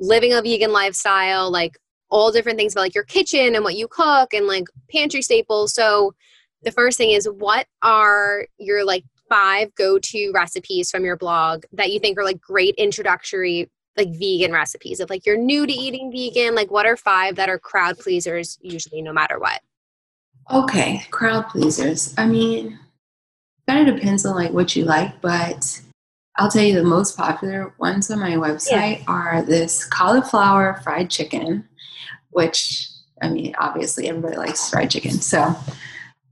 living a vegan lifestyle, like all different things about like your kitchen and what you cook and like pantry staples. So, the first thing is, what are your like five go-to recipes from your blog that you think are like great introductory like vegan recipes if like you're new to eating vegan like what are five that are crowd pleasers usually no matter what Okay, crowd pleasers. I mean, kind of depends on like what you like, but I'll tell you the most popular ones on my website are this cauliflower fried chicken, which I mean, obviously everybody likes fried chicken. So,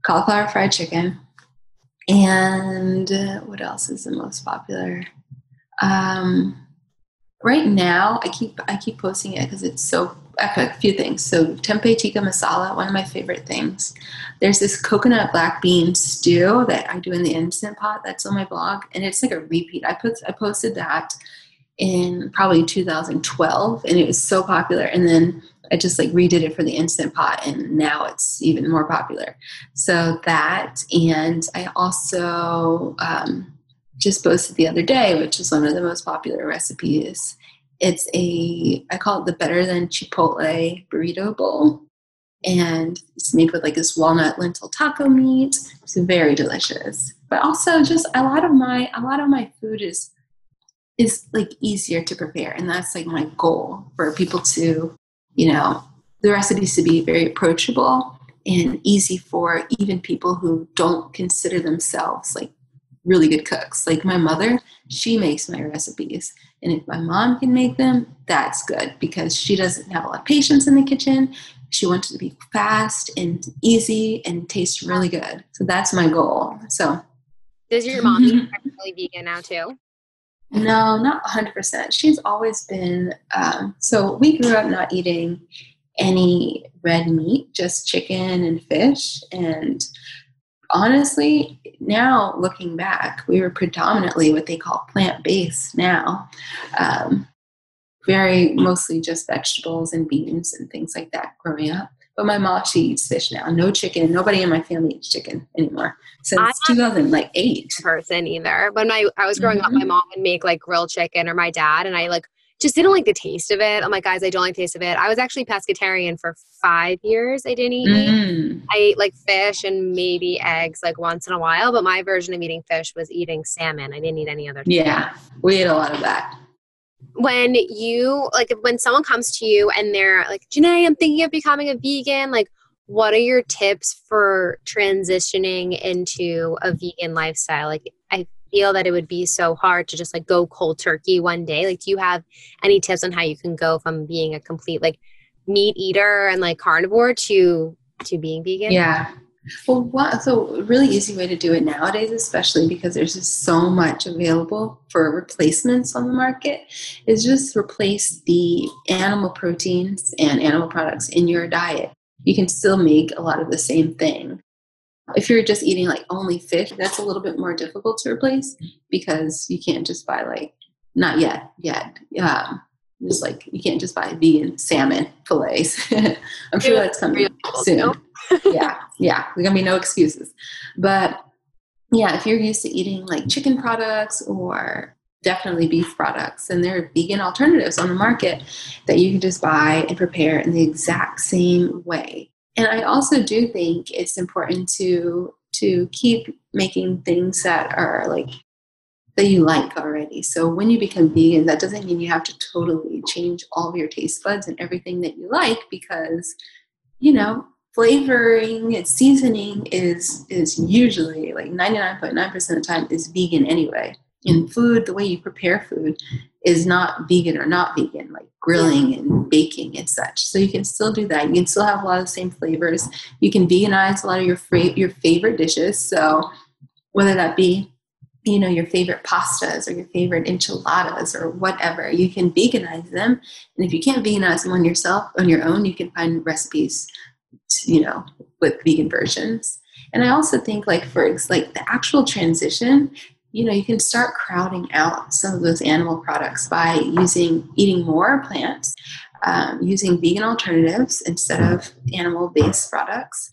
cauliflower fried chicken. And what else is the most popular? Um, right now, I keep I keep posting it because it's so okay, a few things. So tempeh tikka masala, one of my favorite things. There's this coconut black bean stew that I do in the instant pot. That's on my blog, and it's like a repeat. I put I posted that in probably 2012, and it was so popular. And then I just like redid it for the instant pot, and now it's even more popular. So that, and I also um, just posted the other day, which is one of the most popular recipes. It's a I call it the better than Chipotle burrito bowl, and it's made with like this walnut lentil taco meat. It's very delicious. But also, just a lot of my a lot of my food is is like easier to prepare, and that's like my goal for people to, you know, the recipes to be very approachable and easy for even people who don't consider themselves like really good cooks. Like my mother, she makes my recipes. And if my mom can make them, that's good because she doesn't have a lot of patience in the kitchen. She wants it to be fast and easy and taste really good. So that's my goal. So does your mom eat primarily vegan now too no, not 100%. She's always been, um, so we grew up not eating any red meat, just chicken and fish. And honestly, now looking back, we were predominantly what they call plant based now. Um, very mostly just vegetables and beans and things like that growing up. But my mom, she eats fish now. No chicken. Nobody in my family eats chicken anymore since I'm not- 2008. person either when my i was growing up Mhm. my mom would make like grilled chicken or my dad and i like just didn't like the taste of it i'm like guys i don't like the taste of it i was actually pescatarian for five years i didn't eat Mm. I ate like fish and maybe eggs like once in a while, but my version of eating fish was eating salmon. I didn't eat any other. Yeah, we ate a lot of that. When you like when someone comes to you and they're like, Jenné, I'm thinking of becoming a vegan, like what are your tips for transitioning into a vegan lifestyle? Like I feel that it would be so hard to just like go cold turkey one day. Like do you have any tips on how you can go from being a complete like meat eater and like carnivore to to being vegan? Yeah. Well, what, so really easy way to do it nowadays, especially because there's just so much available for replacements on the market, is just replace the animal proteins and animal products in your diet. You can still make a lot of the same thing. If you're just eating like only fish, that's a little bit more difficult to replace because you can't just buy like not yet yet. Um, just like you can't just buy vegan salmon fillets. I'm sure that's coming soon. Yeah, yeah. There's gonna be no excuses. But yeah, if you're used to eating like chicken products or definitely beef products, and there are vegan alternatives on the market that you can just buy and prepare in the exact same way. And I also do think it's important to to keep making things that are like that you like already. So when you become vegan, that doesn't mean you have to totally change all of your taste buds and everything that you like because you know flavoring seasoning is is usually like 99.9% of the time is vegan anyway. In food the way you prepare food is not vegan or not vegan like grilling and baking and such. So you can still do that. You can still have a lot of the same flavors. You can veganize a lot of your fra- your favorite dishes. So whether that be you know your favorite pastas or your favorite enchiladas or whatever you can veganize them. And if you can't veganize them on yourself on your own you can find recipes you know with vegan versions. And i also think like for like the actual transition you know you can start crowding out some of those animal products by using eating more plants um, using vegan alternatives instead of animal based products.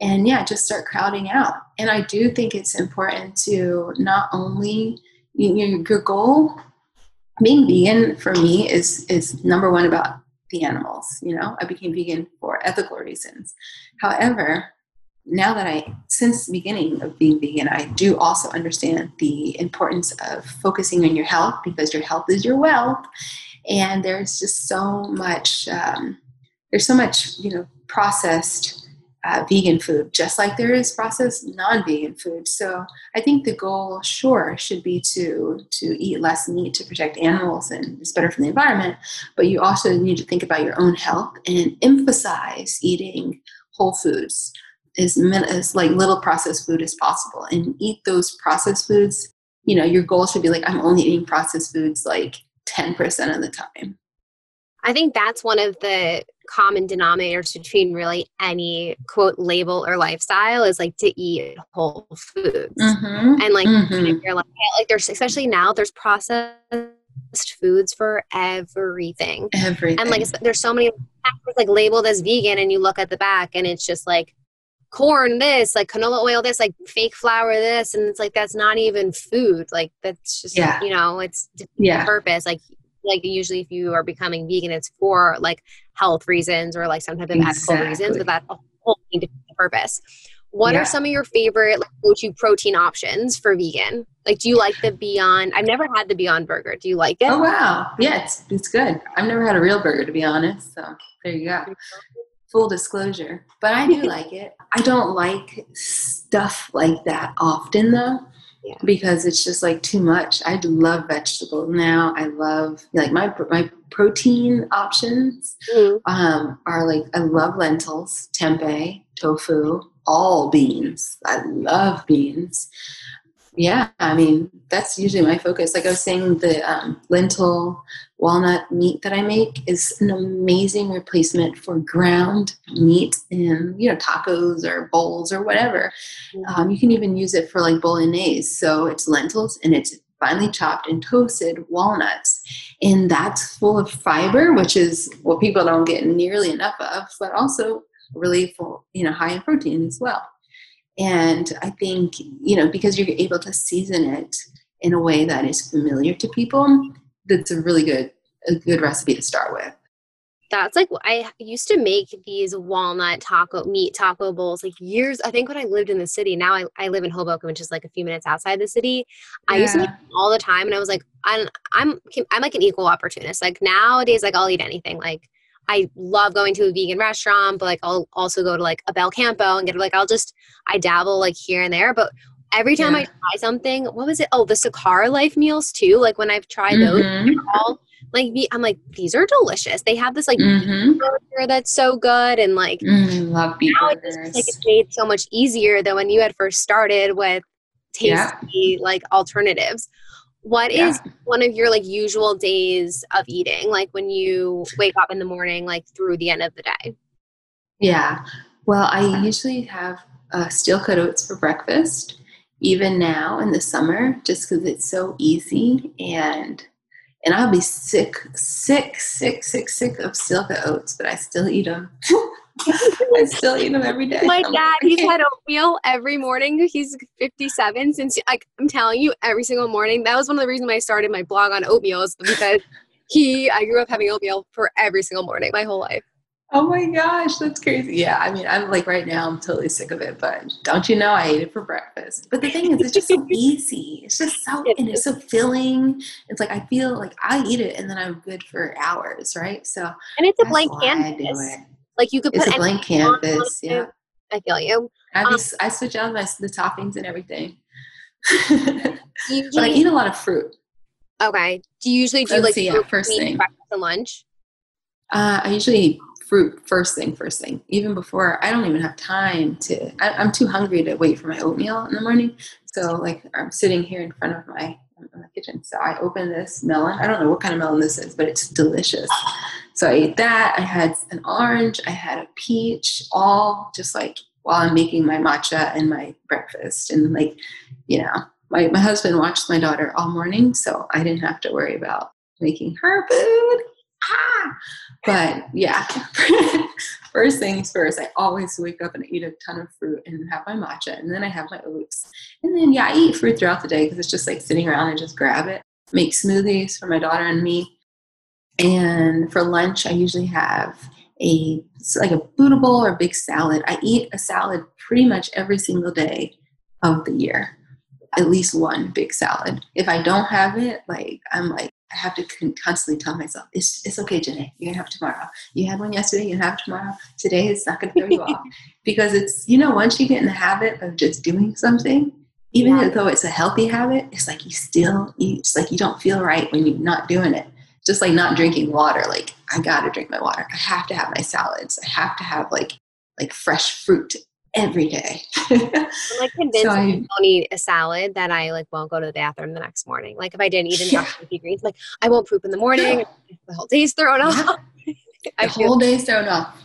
And yeah just start crowding out. And i do think it's important to not only you know, your goal being vegan for me is is number one about the animals you know? I became vegan for ethical reasons. However now that i since the beginning of being vegan i do also understand the importance of focusing on your health because your health is your wealth. And there's just so much um, there's so much you know processed uh, vegan food, just like there is processed non-vegan food. So I think the goal, sure, should be to to eat less meat to protect animals and it's better for the environment. But you also need to think about your own health and emphasize eating whole foods as, as like little processed food as possible, and eat those processed foods. You know, your goal should be like I'm only eating processed foods like ten percent of the time. I think that's one of the common denominators between really any quote label or lifestyle is like to eat whole foods mm-hmm. and like mm-hmm. you're like like there's especially now there's processed foods for everything everything and like there's so many like labeled as vegan and you look at the back and it's just like corn this like canola oil this like fake flour this and it's like that's not even food like that's just yeah. you know it's yeah purpose like like usually if you are becoming vegan it's for like health reasons or like some type of exactly. ethical reasons but that's a whole different purpose. What yeah. are some of your favorite like, go-to protein options for vegan? Like do you like the beyond i've never had the beyond burger. Do you like it? Oh wow. Yeah it's, it's good. I've never had a real burger to be honest so there you go. Full disclosure but i do like it. I don't like stuff like that often though yeah. because it's just like too much. I love vegetables now. I love like my my protein options mm-hmm. um, are like I love lentils, tempeh, tofu, all beans. I love beans. Yeah, I mean that's usually my focus. Like I was saying, the um, lentil walnut meat that I make is an amazing replacement for ground meat in you know tacos or bowls or whatever. Mm-hmm. Um, you can even use it for like bolognese. So it's lentils and it's finely chopped and toasted walnuts, and that's full of fiber, which is what people don't get nearly enough of, but also really full, you know, high in protein as well. And I think you know because you're able to season it in a way that is familiar to people that's a really good a good recipe to start with that's like I used to make these walnut taco meat taco bowls like years. I think when I lived in the city. Now I, I live in Hoboken, which is like a few minutes outside the city. Yeah. I used to make all the time, and I was like, I'm I'm I'm like an equal opportunist. Like nowadays, like I'll eat anything. Like I love going to a vegan restaurant, but like I'll also go to like a Belcampo and get like I'll just I dabble like here and there. But every time yeah. I try something, what was it? Oh, the Sakara Life meals too. Like when I've tried mm-hmm. those, all like I'm like these are delicious. They have this like mm-hmm. burger that's so good and like mm, love beef now burgers. It's, like it's made so much easier than when you had first started with tasty yeah. like alternatives. What yeah. is one of your like usual days of eating? Like when you wake up in the morning, like through the end of the day? Yeah. Well, I usually have uh, steel cut oats for breakfast, even now in the summer, just because it's so easy and and I'll be sick, sick, sick, sick, sick of steel cut oats, but I still eat them. I still eat them every day. My dad, he's had oatmeal every morning. He's 57 since like I'm telling you, every single morning. That was one of the reasons why I started my blog on oatmeal is because he I grew up having oatmeal for every single morning my whole life. Oh my gosh, that's crazy. Yeah, I mean, I'm like right now, I'm totally sick of it, but don't you know I ate it for breakfast? But the thing is, it's just so easy. It's just so, and it's so filling. It's like I feel like I eat it and then I'm good for hours, right? So, and it's a blank canvas. Like you could put it's a blank canvas. Yeah, I feel you. I, um, I switch out my, the toppings and everything. but I eat a lot of fruit. Okay. Do you usually do Let's like see, yeah, first thing breakfast and lunch? Uh, I usually eat fruit first thing, first thing. Even before, I don't even have time to. I, am too hungry to wait for my oatmeal in the morning. So like I'm sitting here in front of my in the kitchen. So I open this melon. I don't know what kind of melon this is, but it's delicious. So I ate that. I had an orange. I had a peach. All just like while I'm making my matcha and my breakfast. And like, you know, my, my husband watched my daughter all morning, so I didn't have to worry about making her food. Ah! But yeah, first things first, I always wake up and eat a ton of fruit and have my matcha, and then I have my oats. And then, yeah, I eat fruit throughout the day because it's just like sitting around and just grab it. Make smoothies for my daughter and me. And for lunch, I usually have a like a Buddha bowl or a big salad. I eat a salad pretty much every single day of the year, at least one big salad. If I don't have it, like I'm like I have to constantly tell myself, it's, it's okay, Jenné. You're gonna have tomorrow. You had one yesterday. You have tomorrow. Today is not gonna throw you off because it's you know once you get in the habit of just doing something, even yeah. though it's a healthy habit, it's like you still eat. It's like you don't feel right when you're not doing it just like not drinking water like i gotta drink my water. I have to have my salads. I have to have like like fresh fruit every day. I'm like convinced so I, I, don't eat a salad that i like won't go to the bathroom the next morning. Like if i didn't eat enough yeah. greens like i won't poop in the morning. The whole day's thrown off. Yeah. the whole day's thrown off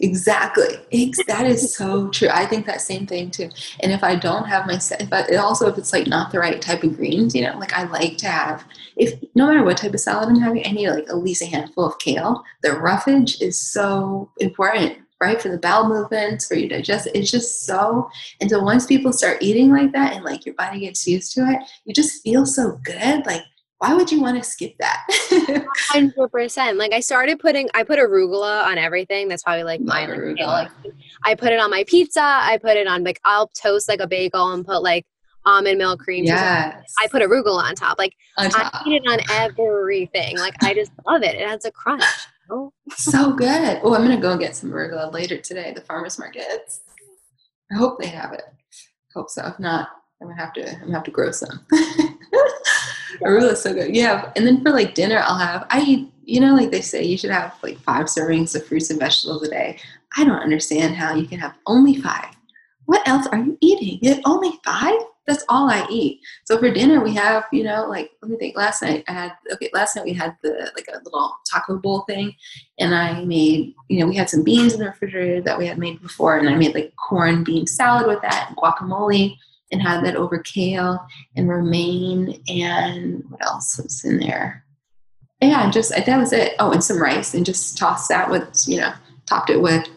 Exactly. that is so true. I think that same thing too. And if I don't have my, if I, also if it's like not the right type of greens, you know, like I like to have, if no matter what type of salad I'm having, I need like at least a handful of kale. The roughage is so important, right? For the bowel movements, for you to digest. It's just so. And so once people start eating like that, and like your body gets used to it, you just feel so good. Like why would you want to skip that? Hundred percent. Like I started putting, I put arugula on everything. That's probably like my like, I put it on my pizza. I put it on like I'll toast like a bagel and put like almond milk cream. Yes. I put arugula on top. Like on top. I eat it on everything. Like I just love it. It has a crunch. so good. Oh, I'm gonna go get some arugula later today. The farmers markets. I hope they have it. Hope so. If not, I'm gonna have to. I'm gonna have to grow some. Arugula so good. Yeah, and then for like dinner, I'll have I eat. You know, like they say, you should have like five servings of fruits and vegetables a day. I don't understand how you can have only five. What else are you eating? You have only five? That's all I eat. So for dinner, we have, you know, like let me think. Last night I had okay. Last night we had the like a little taco bowl thing, and I made, you know, we had some beans in the refrigerator that we had made before, and I made like corn bean salad with that, guacamole and had that over kale and romaine and what else was in there? Yeah, just that was it. Oh, and some rice and just tossed that with you know topped it with.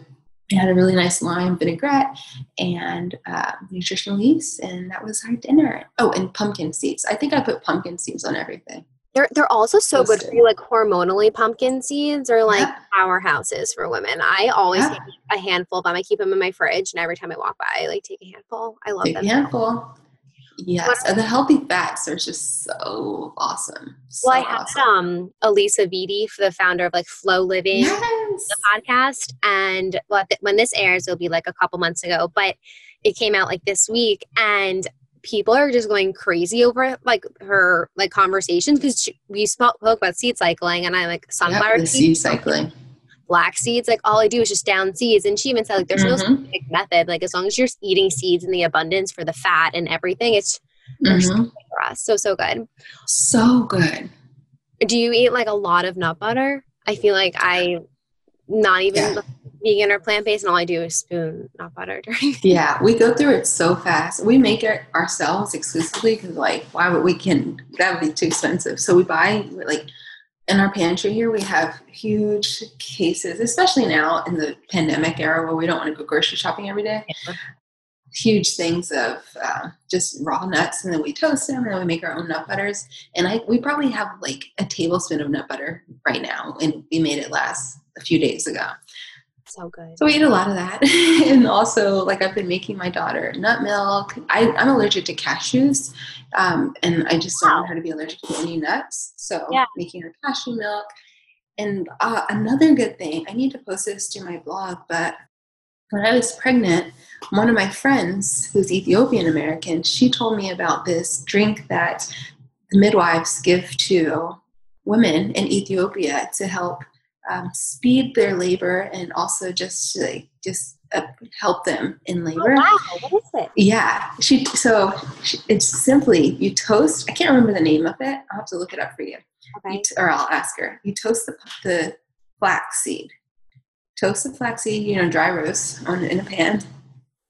It had a really nice lime vinaigrette and uh, nutritional yeast, and that was our dinner. Oh, and pumpkin seeds. I think I put pumpkin seeds on everything. They're they're also so good for you, like hormonally. Pumpkin seeds are like yeah. powerhouses for women. I always yeah. take a handful of them. I keep them in my fridge, and every time I walk by, I like take a handful. I love take them. A handful. Yes, and the healthy fats are just so awesome. So well, I had awesome. um Alisa Vitti, the founder of like FLO Living, yes. the podcast, and when this airs, it'll be like a couple months ago, but it came out like this week, and people are just going crazy over like her like conversations because we spoke about seed cycling and I like sunflower yep, seed cycling. black seeds like all I do is just down seeds and she even said like there's mm-hmm. no specific method like as long as you're eating seeds in the abundance for the fat and everything it's mm-hmm. for us. So so good. So good. Do you eat like a lot of nut butter? I feel like I not even yeah vegan or plant based, and all I do is spoon, not butter. yeah, we go through it so fast. We make it ourselves exclusively because, like, why would we can that would be too expensive? So we buy like in our pantry here we have huge cases, especially now in the pandemic era where we don't want to go grocery shopping every day. Yeah. Huge things of uh, just raw nuts, and then we toast them, and then we make our own nut butters. And I we probably have like a tablespoon of nut butter right now, and we made it last a few days ago. So good. So we eat a lot of that. and also, like, I've been making my daughter nut milk. I, am allergic to cashews. Um, and I just don't want her to be allergic to any nuts. So yeah. making her cashew milk. And uh, another good thing, I need to post this to my blog, but when I was pregnant, one of my friends who's Ethiopian American, she told me about this drink that the midwives give to women in Ethiopia to help um, speed their labor and also just like just uh, help them in Oh, labor. wow. What is it? Yeah, she. So she, it's simply you toast. I can't remember the name of it. I'll have to look it up for you. Okay. You t- or I'll ask her. You toast the the flax seed. Toast the flax seed. You know, dry roast on in a pan,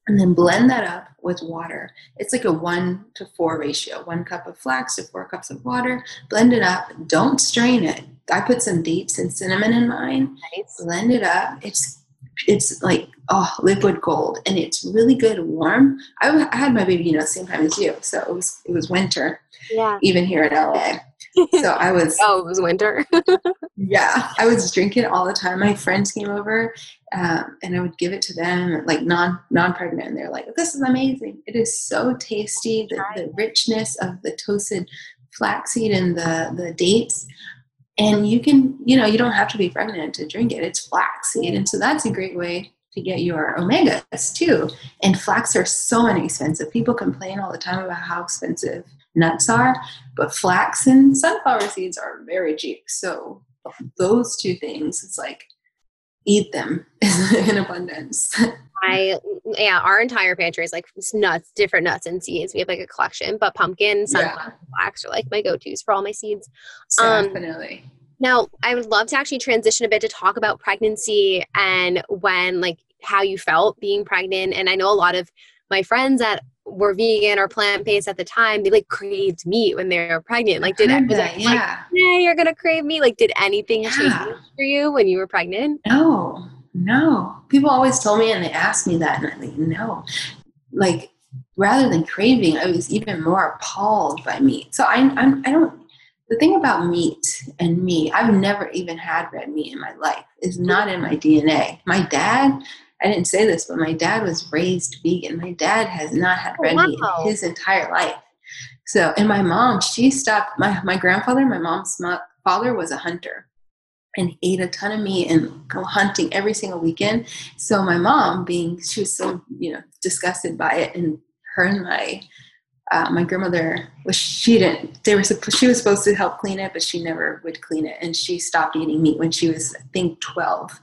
and then blend that up with water. It's like a one to four ratio. One cup of flax to four cups of water. Blend it up. Don't strain it. I put some dates and cinnamon in mine Nice. blend it up. It's it's like oh liquid gold, and it's really good warm. I, w- I had my baby, you know, the same time as you, so it was it was winter Yeah. even here in LA. So I was Oh, it was winter. yeah, I was drinking all the time. My friends came over, um, and I would give it to them, like non non pregnant. And they're like, "This is amazing! It is so tasty. The, the richness of the toasted flaxseed and the the dates." And you can, you know, you don't have to be pregnant to drink it. It's flaxseed, and so that's a great way to get your omegas too. And flax are so inexpensive. People complain all the time about how expensive nuts are, but flax and sunflower seeds are very cheap. So those two things, it's like eat them in abundance. I yeah, our entire pantry is like nuts, different nuts and seeds. We have like a collection, but pumpkin, sunflower, flax are like my go-tos for all my seeds. Um, Definitely. Now, I would love to actually transition a bit to talk about pregnancy and when, like, how you felt being pregnant. And I know a lot of my friends that were vegan or plant based at the time, they like craved meat when they were pregnant. Like, did Heard was that, it like, yeah. yeah, you're gonna crave meat? Like, did anything Yeah. change for you when you were pregnant? No, no. People always told me and they asked me that, and I'm like, no. Like, rather than craving, I was even more appalled by meat. So I, I'm, I don't. The thing about meat and me, I've never even had red meat in my life. It's not in my DNA. My dad, I didn't say this, but my dad was raised vegan. My dad has not had Oh, red meat oh, wow. his entire life. So, and my mom, she stopped. My my grandfather, my mom's father, was a hunter and ate a ton of meat and go hunting every single weekend. So my mom, being she was so you know disgusted by it, and her and my uh, my grandmother was she didn't they were she was supposed to help clean it, but she never would clean it, and she stopped eating meat when she was I think twelve,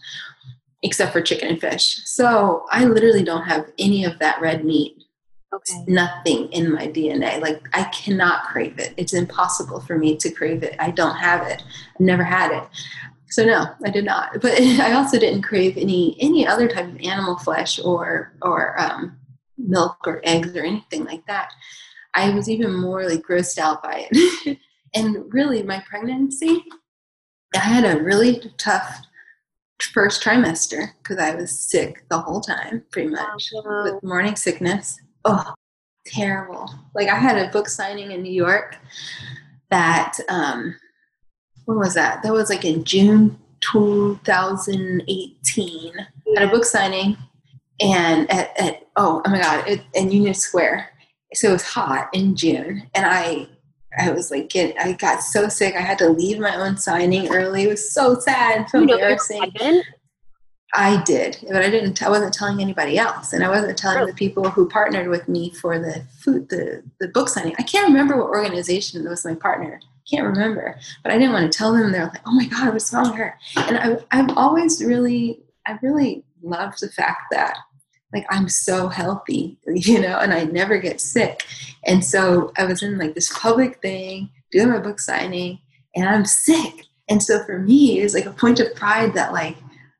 except for chicken and fish. So I literally don't have any of that red meat Okay. nothing in my DNA. Like I cannot crave it. It's impossible for me to crave it. I don't have it. I've never had it. So no, I did not. But I also didn't crave any any other type of animal flesh or or um, milk or eggs or anything like that. I was even more like grossed out by it. and really, my pregnancy, I had a really tough first trimester because I was sick the whole time, pretty much wow. with morning sickness. Oh, terrible. Like I had a book signing in New York that um when was that? That was like in June 2018. At a book signing and at, at oh, oh my god, it, in Union Square. So it was hot in June and I I was like get I got so sick I had to leave my own signing early. It was so sad, so You know you were embarrassing. pregnant? I did, but I didn't. I wasn't telling anybody else, and I wasn't telling the people who partnered with me for the food, the the book signing. I can't remember what organization was my partner. Can't remember, but I didn't want to tell them. They're like, "Oh my God, what's wrong with her?" And I, I've always really, I really loved the fact that, like, I'm so healthy, you know, and I never get sick. And so I was in like this public thing, doing my book signing, and I'm sick. And so for me, it's like a point of pride that like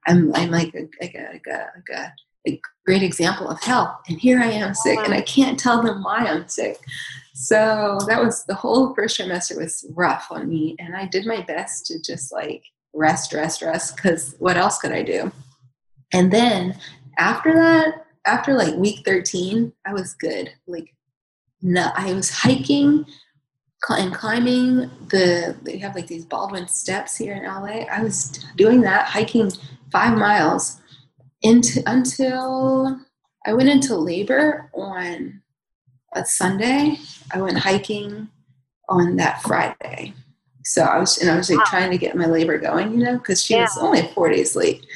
I'm I'm like a like a like a, like a, a great example of health, and here I am sick, and I can't tell them why I'm sick. So that was the whole first trimester was rough on me, and I did my best to just like rest, rest, rest, because what else could I do? And then after that, after like week 13, I was good. Like, no, I was hiking and climbing the. They have like these Baldwin steps here in LA. I was doing that, hiking five miles into until I went into labor on a Sunday. I went hiking on that Friday. So I was, and I was like Wow. trying to get my labor going, you know, because she was only four days late.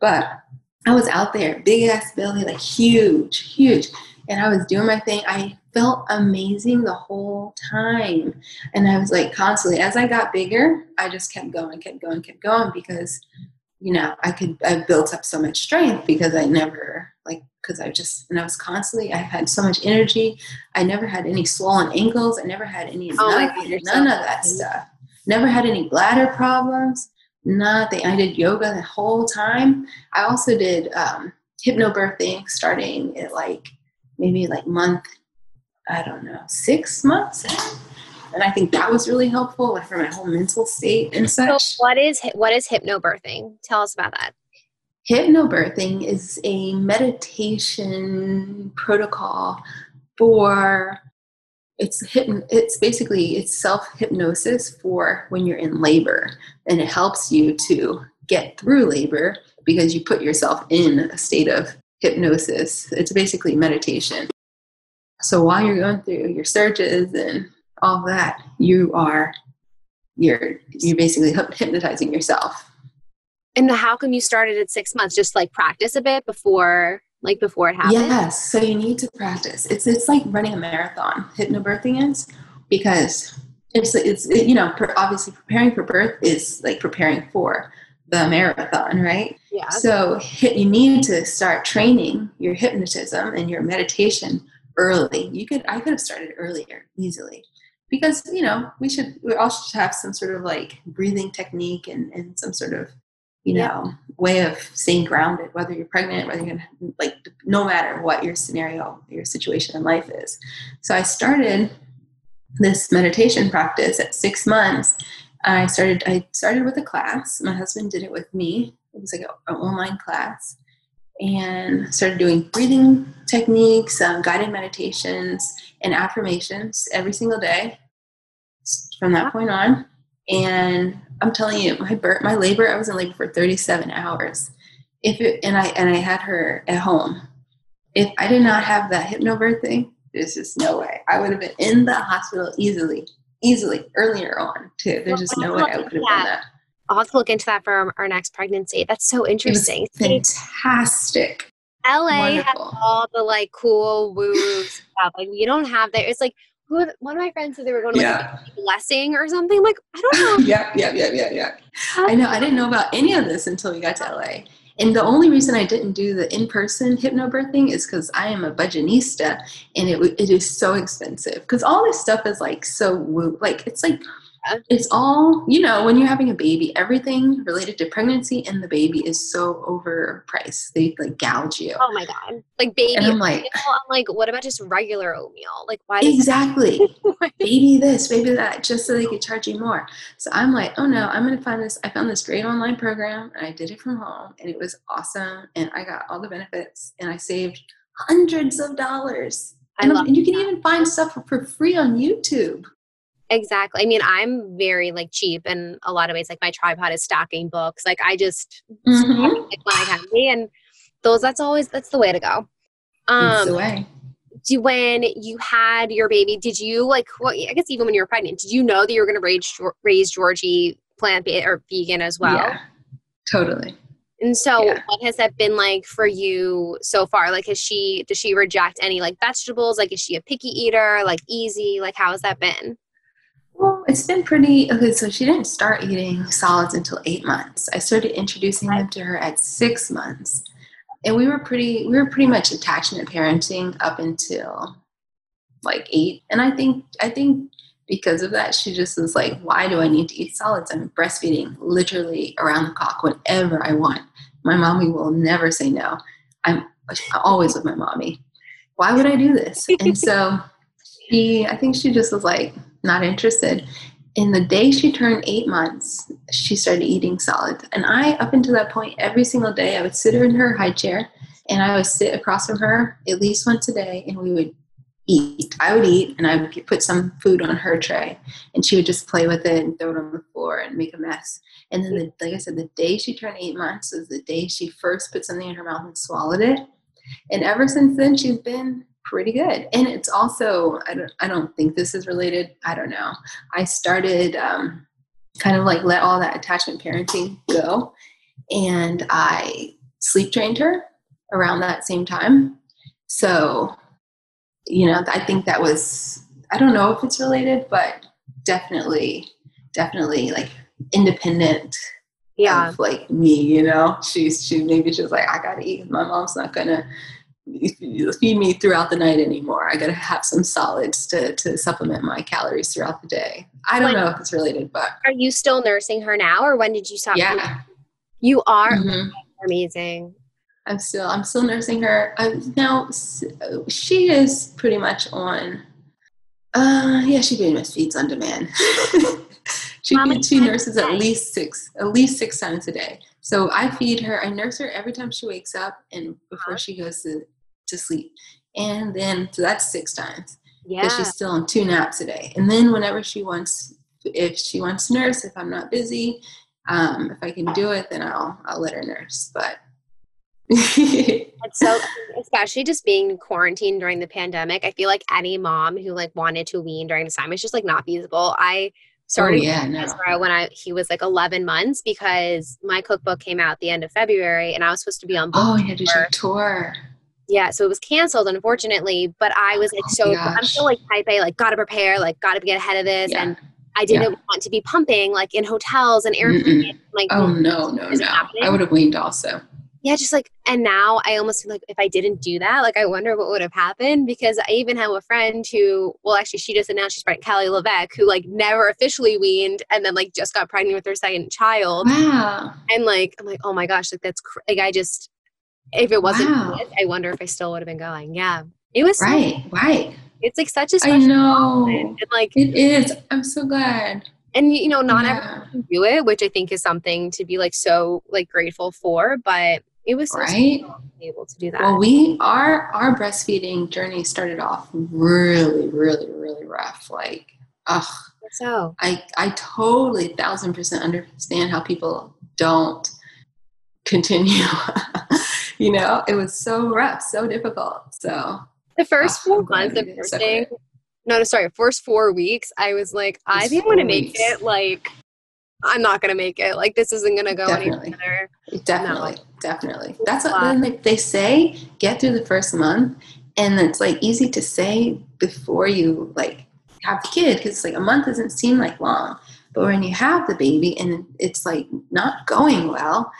But I was out there, big ass belly, like huge, huge. And I was doing my thing. I felt amazing the whole time. And I was like constantly, as I got bigger, I just kept going, kept going, kept going because you know, I could, I built up so much strength because I never, like, because I just, and I was constantly, I had so much energy. I never had any swollen ankles. I never had any, oh none, God, none so of that stuff. Never had any bladder problems. Nothing. I did yoga the whole time. I also did um, hypnobirthing starting at like maybe like month, I don't know, six months and I think that was really helpful like for my whole mental state and such. So what is what is hypnobirthing? Tell us about that. Hypnobirthing is a meditation protocol for it's hypno, it's basically it's self hypnosis for when you're in labor and it helps you to get through labor because you put yourself in a state of hypnosis. It's basically meditation. So while you're going through your surges and all that, you are you're you're basically hypnotizing yourself. And how come you started at six months? Just like practice a bit before like before it happened? Yes. So you need to practice. It's it's like running a marathon. Hypnobirthing is because it's it's it, you know obviously preparing for birth is like preparing for the marathon, right? Yeah. So you need to start training your hypnotism and your meditation early. You could I could have started earlier easily because you know we should we all should have some sort of like breathing technique and, and some sort of you know yeah. way of staying grounded whether you're pregnant whether you're gonna, like no matter what your scenario your situation in life is. So i started this meditation practice at six months. I started i started with a class. My husband did it with me. It was like an online class. And started doing breathing techniques um, guided meditations and affirmations every single day from that point on. And I'm telling you, my birth, my labor, I was in labor for 37 hours. If it, and I and I had her at home. If I did not have that hypnobirthing, there's just no way. I would have been in the hospital easily, easily earlier on too. There's just no way I could have done that. I'll have to look into that for our next pregnancy. That's so interesting. fantastic. LA Wonderful. has all the like cool woo stuff. Like you don't have that. It's like who one of my friends said they were going to yeah. like blessing or something. I'm like, I don't know. yeah, yeah, yeah, yeah, yeah. Uh, I know. I didn't know about any of this until we got to LA. And the only reason I didn't do the in-person hypnobirthing is because I am a budgetista, and it it is so expensive. Because all this stuff is like so woo, like it's like it's all you know when you're having a baby everything related to pregnancy and the baby is so overpriced. They like gouge you. Oh my god. Like baby and i'm like i'm like what about just regular oatmeal? Like why exactly. Baby this baby that just so they could charge you more. So i'm like oh no i'm gonna find this i found this great online program and i did it from home and it was awesome and i got all the benefits and i saved hundreds of dollars. I and, and you can even find stuff for free on youtube Exactly. I mean, I'm very like cheap in a lot of ways. Like my tripod is stacking books. Like I just mm-hmm. like when I can be, and those. That's always that's the way to go. Um, that's the way. Do when you had your baby, did you like? Well, I guess even when you were pregnant, did you know that you were going to raise raise Georgie plant based or vegan as well? Yeah, totally. And so, yeah. what has that been like for you so far? Like, has she does she reject any like vegetables? Like, is she a picky eater? Like, easy? Like, how has that been? Well, it's been pretty okay. So she didn't start eating solids until eight months. I started introducing them to her at six months, and we were pretty we were pretty much attachment parenting up until like eight. And I think I think because of that, she just was like, "Why do I need to eat solids? I'm breastfeeding literally around the clock whenever I want. My mommy will never say no. I'm always with my mommy. Why would I do this?" And so she, I think she just was like not interested. In the day she turned eight months, she started eating solid. And I, up until that point, every single day, I would sit her in her high chair and I would sit across from her at least once a day and we would eat. I would eat and I would put some food on her tray and she would just play with it and throw it on the floor and make a mess. And then, the, like I said, the day she turned eight months was the day she first put something in her mouth and swallowed it. And ever since then, she's been pretty good. And it's also, I don't, I don't think this is related. I don't know. I started um, kind of like let all that attachment parenting go. And I sleep trained her around that same time. So, you know, I think that was, I don't know if it's related, but definitely, definitely like independent yeah. of like me, you know. She's she maybe she was like, I gotta eat. My mom's not gonna feed me throughout the night anymore. I gotta have some solids to to supplement my calories throughout the day. I don't when, know if it's related, but are you still nursing her now, or when did you stop? Yeah, you are mm-hmm. amazing. I'm still I'm still nursing her. I, now she is pretty much on. Uh, yeah, she pretty much feeds on demand. she feeds, she nurses at least six at least six times a day. So I feed her. I nurse her every time she wakes up and before uh-huh. she goes to to sleep, and then so that's six times. Yeah, she's still on two naps a day, and then whenever she wants, if she wants to nurse, if I'm not busy, um, if I can do it, then I'll I'll let her nurse. But it's so especially just being quarantined during the pandemic. I feel like any mom who like wanted to wean during this time, it's just like not feasible. I started oh, yeah, no. when I he was like 11 months because my cookbook came out the end of February and I was supposed to be on. Oh, you had to do tour. Yeah, so it was canceled unfortunately. But I was like, oh, so gosh. I'm still like type A, like gotta prepare, like gotta get ahead of this, yeah. and I didn't yeah. want to be pumping like in hotels and airplanes. Like, oh no, no, no! Happening. I would have weaned also yeah, just like, and now I almost feel like if I didn't do that, like, I wonder what would have happened because I even have a friend who, well, actually, she just announced she's pregnant, Kelly LeVeque, who like never officially weaned and then like just got pregnant with her second child. Wow. And like, I'm like, oh my gosh, like, that's cr- like, I just, if it wasn't, wow. I wonder if I still would have been going. Yeah. It was right, so, right. It's like such a I know. And like, it is. I'm so glad and you know not yeah. everyone can do it which i think is something to be like so like grateful for but it was so right? able to do that. well we our our breastfeeding journey started off really really really rough like ugh. So? I i totally thousand percent understand how people don't continue you know? It was so rough so difficult so. The first ah, four months of nursing no, no sorry first four weeks i was like i think i'm gonna make it like I'm not gonna make it. Like this isn't gonna go definitely. any better. Definitely, no. definitely. That's what then they, they say. Get through the first month, and it's like easy to say before you like have the kid because like a month doesn't seem like long, but when you have the baby and it's like not going well,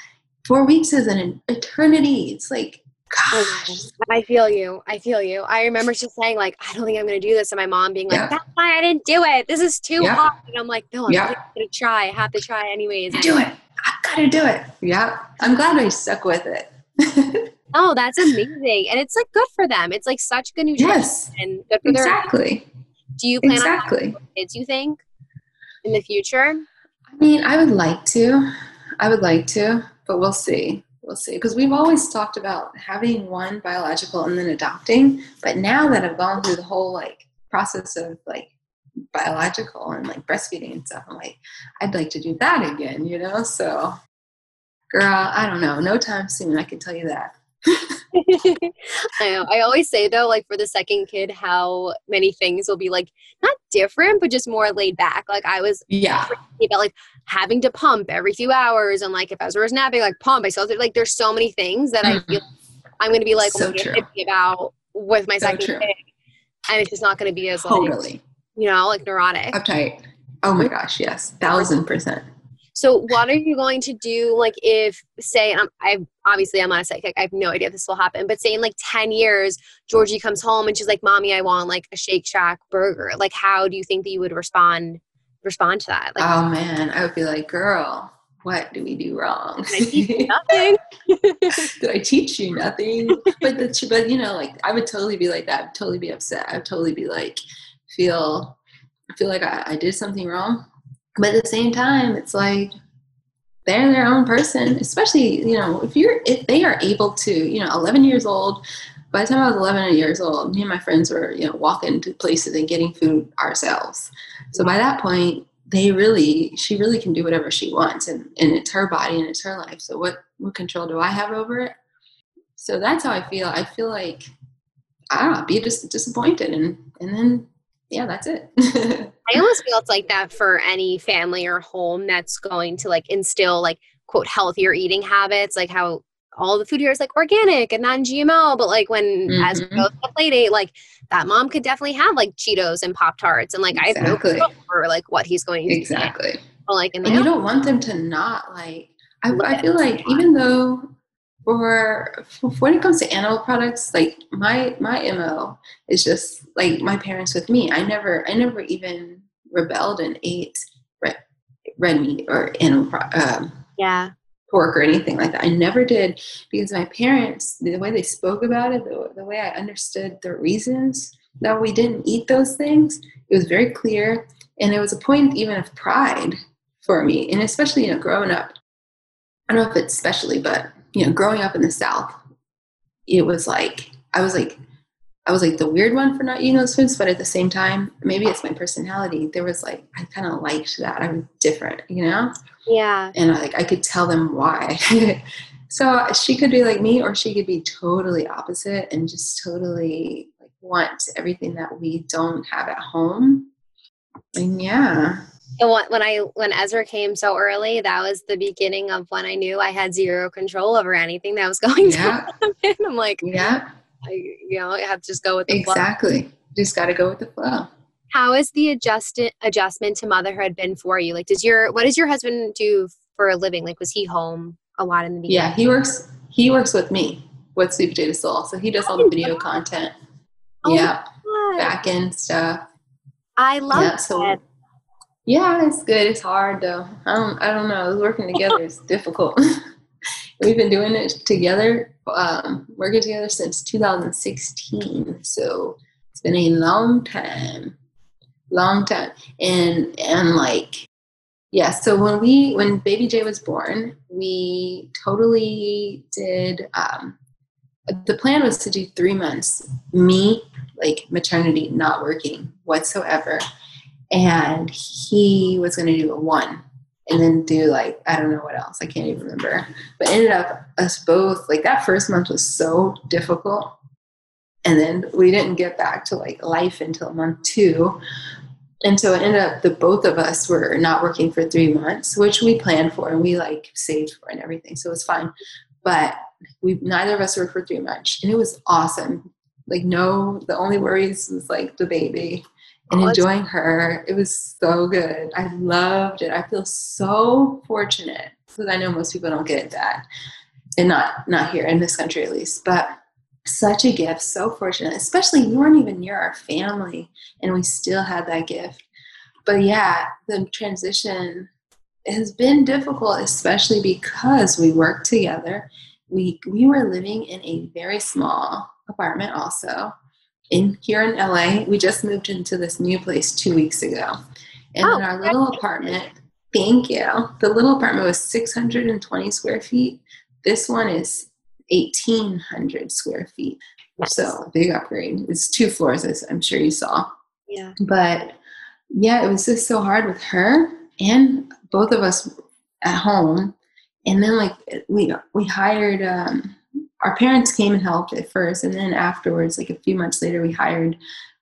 four weeks is an eternity. It's like Gosh. I feel you. I feel you. I remember just saying like, I don't think I'm going to do this, and my mom being like, yeah. "That's why I didn't do it. This is too yeah. hard." And I'm like, "No, I'm yeah. going to try. I have to try anyways." Do it. I got to do it. Yeah, I'm glad I stuck with it. oh, that's amazing, and it's like good for them. It's like such good nutrition yes, and good for exactly. Their do you plan exactly. on kids? You think in the future? I mean, I would like to. I would like to, but we'll see we'll see because we've always talked about having one biological and then adopting but now that i've gone through the whole like process of like biological and like breastfeeding and stuff i'm like i'd like to do that again you know so girl i don't know no time soon i can tell you that I know. I always say though, like for the second kid, how many things will be like not different, but just more laid back. Like I was yeah about like having to pump every few hours, and like if Ezra was napping, like pump. I still like there's so many things that mm-hmm. I feel I'm going to be like so about with my so second true. kid, and it's just not going to be as totally. Like, you know, like neurotic. Uptight. Oh my gosh, yes, thousand percent. So, what are you going to do? Like, if say, I'm, I obviously I'm not a psychic, I have no idea if this will happen, but say in like ten years, Georgie comes home and she's like, "Mommy, I want like a Shake Shack burger." Like, how do you think that you would respond respond to that? Like, oh man, I would be like, "Girl, what do we do wrong? Did I nothing? Did I teach you nothing? But the, but you know, like I would totally be like that. I'd totally be upset. I'd totally be like, feel feel like I, I did something wrong. But at the same time it's like they're their own person especially you know if you're if they are able to you know 11 years old by the time i was 11 years old me and my friends were you know walking to places and getting food ourselves. So by that point they really she really can do whatever she wants and, and it's her body and it's her life. So what what control do i have over it? So that's how i feel. I feel like i don't know be just disappointed and and then yeah that's it I almost feel it's like that for any family or home that's going to like instill like quote healthier eating habits, like how all the food here is like organic and non-GMO, but like when mm-hmm. as we go to the play date, like that mom could definitely have like Cheetos and Pop Tarts, and like exactly. I have no control for like what he's going to exactly. But, like, and you don't want them to not like. I, I feel like even though for, for when it comes to animal products, like my my mo is just like my parents with me. I never I never even rebelled and ate red, red meat or animal um, yeah pork or anything like that. I never did because my parents, the way they spoke about it, the, the way I understood the reasons that we didn't eat those things, it was very clear. And it was a point even of pride for me. And especially, you know, growing up, I don't know if it's especially, but, you know, growing up in the South, it was like, I was like, I was like the weird one for not eating those foods, but at the same time, maybe it's my personality. There was like I kind of liked that. I was different, you know. Yeah. And I, like I could tell them why. so uh, she could be like me, or she could be totally opposite and just totally like want everything that we don't have at home. And yeah. And when I when Ezra came so early, that was the beginning of when I knew I had zero control over anything that was going yeah. to happen. I'm like, yeah I, you know, I have to just go with the exactly. Flow. Just got to go with the flow. How has the adjust adjustment to motherhood been for you? Like, does your what does your husband do for a living? Like, was he home a lot in the beginning? Yeah, he works. He works with me with Sweet Potato Soul, so he does all the video content. Oh yeah, back end stuff. I love yeah, so, it. Yeah, it's good. It's hard though. I don't. I don't know. Working together is difficult. We've been doing it together, um, working together since 2016. So it's been a long time, long time. And and like, yeah. So when we when Baby J was born, we totally did. Um, the plan was to do three months. Me, like maternity, not working whatsoever, and he was going to do a one and then do like I don't know what else. I can't even remember. But ended up us both like that first month was so difficult. And then we didn't get back to like life until month two. And so it ended up the both of us were not working for three months, which we planned for and we like saved for and everything. So it was fine. But we neither of us worked for three months. And it was awesome. Like no the only worries was like the baby and enjoying her. It was so good. I loved it. I feel so fortunate because I know most people don't get that, and not not here in this country at least. But such a gift, so fortunate. Especially you weren't even near our family, and we still had that gift. But yeah, the transition has been difficult, especially because we work together. We we were living in a very small apartment also in here in LA. We just moved into this new place two weeks ago. And oh, in our little apartment, thank you. The little apartment was 620 square feet. This one is 1800 square feet. Nice. So big upgrade. It's two floors, as I'm sure you saw. Yeah. But yeah, it was just so hard with her and both of us at home. And then like we we hired um, our parents came and helped at first, and then afterwards, like a few months later, we hired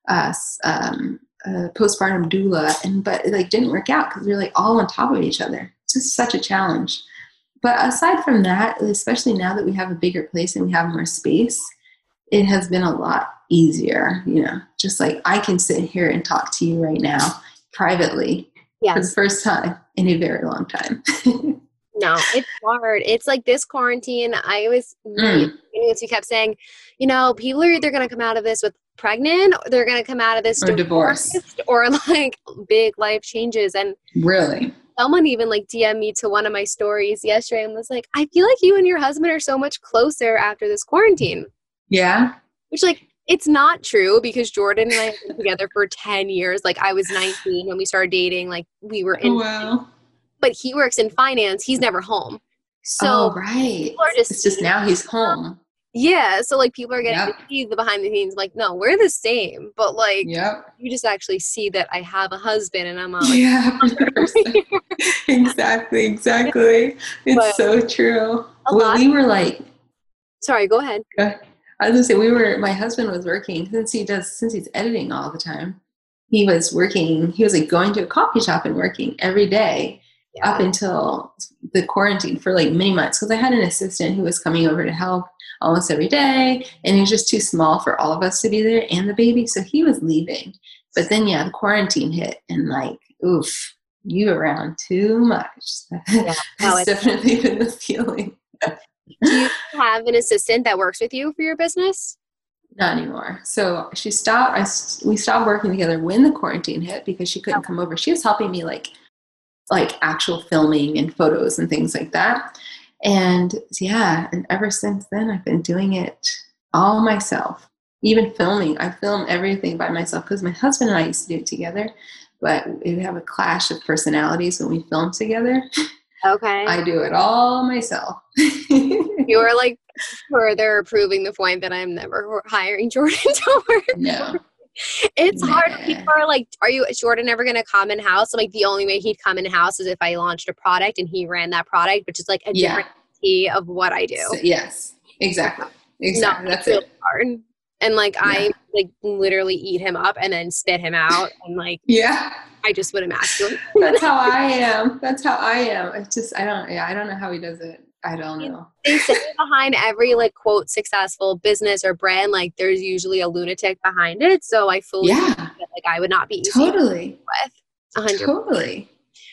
us um, a postpartum doula, and but it like didn't work out because we were like all on top of each other. It's just such a challenge. But aside from that, especially now that we have a bigger place and we have more space, it has been a lot easier. You know, just like I can sit here and talk to you right now privately yes. for the first time in a very long time. No, it's hard. It's like this quarantine. I was mm. you kept saying, you know, people are either going to come out of this with pregnant, or they're going to come out of this or divorced, or like big life changes. And really, someone even like DM me to one of my stories yesterday and was like, I feel like you and your husband are so much closer after this quarantine. Yeah. Which like it's not true because Jordan and I have been together for 10 years. Like I was 19 when we started dating. Like we were in oh, wow but he works in finance. He's never home. So oh, right. Just, it's just now he's home. Yeah. So like people are getting yep. to see the behind the scenes. Like, no, we're the same. But like yep. you just actually see that I have a husband and I'm like, Yeah. exactly, exactly. It's but so true. Well, we were like Sorry, go ahead. I was gonna say we were my husband was working since he does since he's editing all the time. He was working, he was like going to a coffee shop and working every day yeah. up until the quarantine for like many months because I had an assistant who was coming over to help almost every day and he was just too small for all of us to be there and the baby so he was leaving but then yeah the quarantine hit and like oof you around too much. Yeah, That's definitely been the feeling. Do you have an assistant that works with you for your business? Not anymore. So she stopped. I we stopped working together when the quarantine hit because she couldn't come over. She was helping me like, like actual filming and photos and things like that. And yeah, and ever since then, I've been doing it all myself. Even filming, I film everything by myself because my husband and I used to do it together, but we have a clash of personalities when we film together. Okay. I do it all myself. you are like further proving the point that I'm never hiring Jordan to work. No. It's nah. hard. People are like, "Are you Jordan ever going to come in house?" like the only way he'd come in house is if I launched a product and he ran that product, which is like a yeah. different key of what I do. So, yes, exactly, exactly. No, That's it. Hard. And like yeah. I like literally eat him up and then spit him out and like yeah I just would imagine. That's how I am. That's how I am. It's just I don't yeah, I don't know how he does it. I don't know. They say behind every like quote successful business or brand, like there's usually a lunatic behind it. So I fully yeah. that, like I would not be totally with 100 totally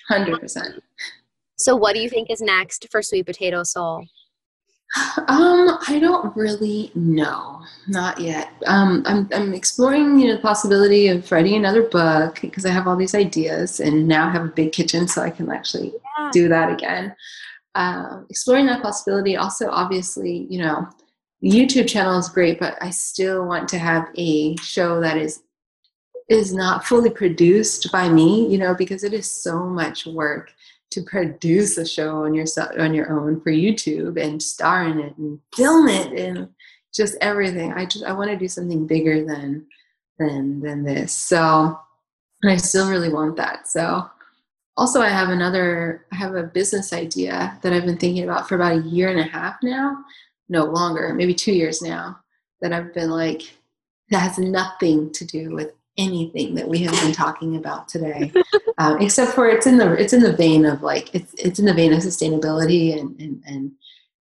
hundred percent. So what do you think is next for Sweet Potato Soul? Um, I don't really know. Not yet. Um, I'm I'm exploring you know the possibility of writing another book because I have all these ideas and now have a big kitchen so I can actually yeah. do that again. Uh, exploring that possibility. Also, obviously, you know, the YouTube channel is great, but I still want to have a show that is is not fully produced by me. You know, because it is so much work to produce a show on your on your own for YouTube and star in it and film it and just everything. I just I want to do something bigger than than than this. So and I still really want that. So also I have another I have a business idea that I've been thinking about for about a year and a half now. No longer, maybe 2 years now that I've been like that has nothing to do with anything that we have been talking about today, um, except for it's in the it's in the vein of like it's it's in the vein of sustainability and and and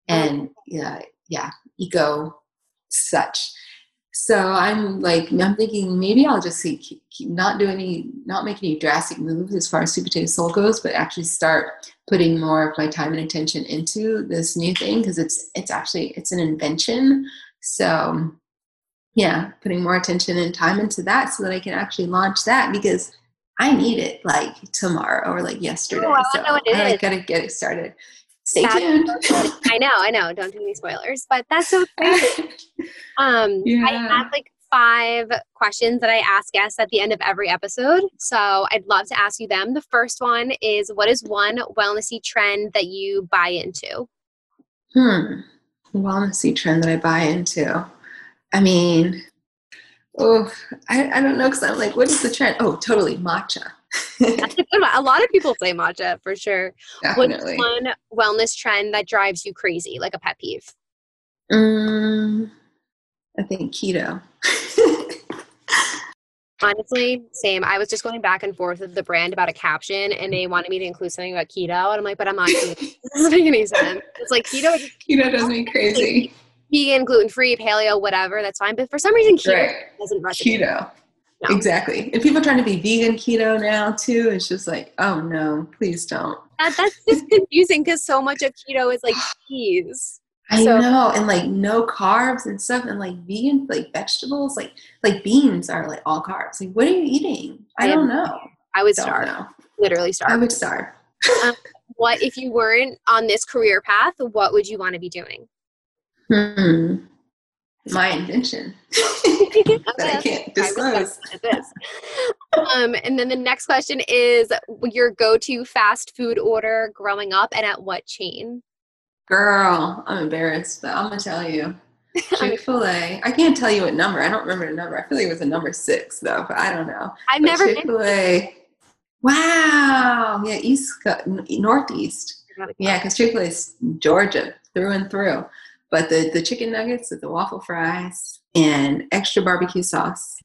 and yeah yeah eco such. So I'm like I'm thinking maybe I'll just see, keep, keep not do any not make any drastic moves as far as Sweet Potato Soul goes, but actually start putting more of my time and attention into this new thing because it's it's actually it's an invention. So yeah, putting more attention and time into that so that I can actually launch that because I need it like tomorrow or like yesterday. Oh, I so I is. gotta get it started. Stay that's tuned. I know, I know. Don't do any spoilers, but that's so crazy. um, yeah. I have like five questions that I ask guests at the end of every episode. So I'd love to ask you them. The first one is what is one wellnessy trend that you buy into? Hmm. Wellnessy trend that I buy into. I mean, oh, I, I don't know because I'm like, what is the trend? Oh, totally matcha. A lot of people say matcha for sure. Definitely. What's one wellness trend that drives you crazy, like a pet peeve? Um, I think keto. Honestly, same. I was just going back and forth with the brand about a caption, and they wanted me to include something about keto, and I'm like, but I'm not. It doesn't make any sense. It's like keto. Keto does me crazy vegan, gluten free, paleo, whatever, that's fine. But for some reason, keto right. doesn't resonate. Keto. No. Exactly. And people trying to be vegan keto now too, it's just like, oh no, please don't. That, that's just confusing because so much of keto is like cheese. I so, know, and like no carbs and stuff, and like vegan, like vegetables, like like beans are like all carbs. Like, what are you eating? I, I don't know. I would starve. Know. Literally starve. I would starve. um, what if you weren't on this career path? What would you want to be doing? Hmm. My invention that I can't disclose. um, and then the next question is your go-to fast food order growing up, and at what chain? Girl, I'm embarrassed, but I'm gonna tell you. Chick Fil A. I can't tell you what number. I don't remember the number. I feel like it was a number six though, but I don't know. I've but never Chick Fil A. Wow. Yeah, East Northeast. Yeah, because Chick Fil A is Georgia through and through. But the, the chicken nuggets with the waffle fries and extra barbecue sauce.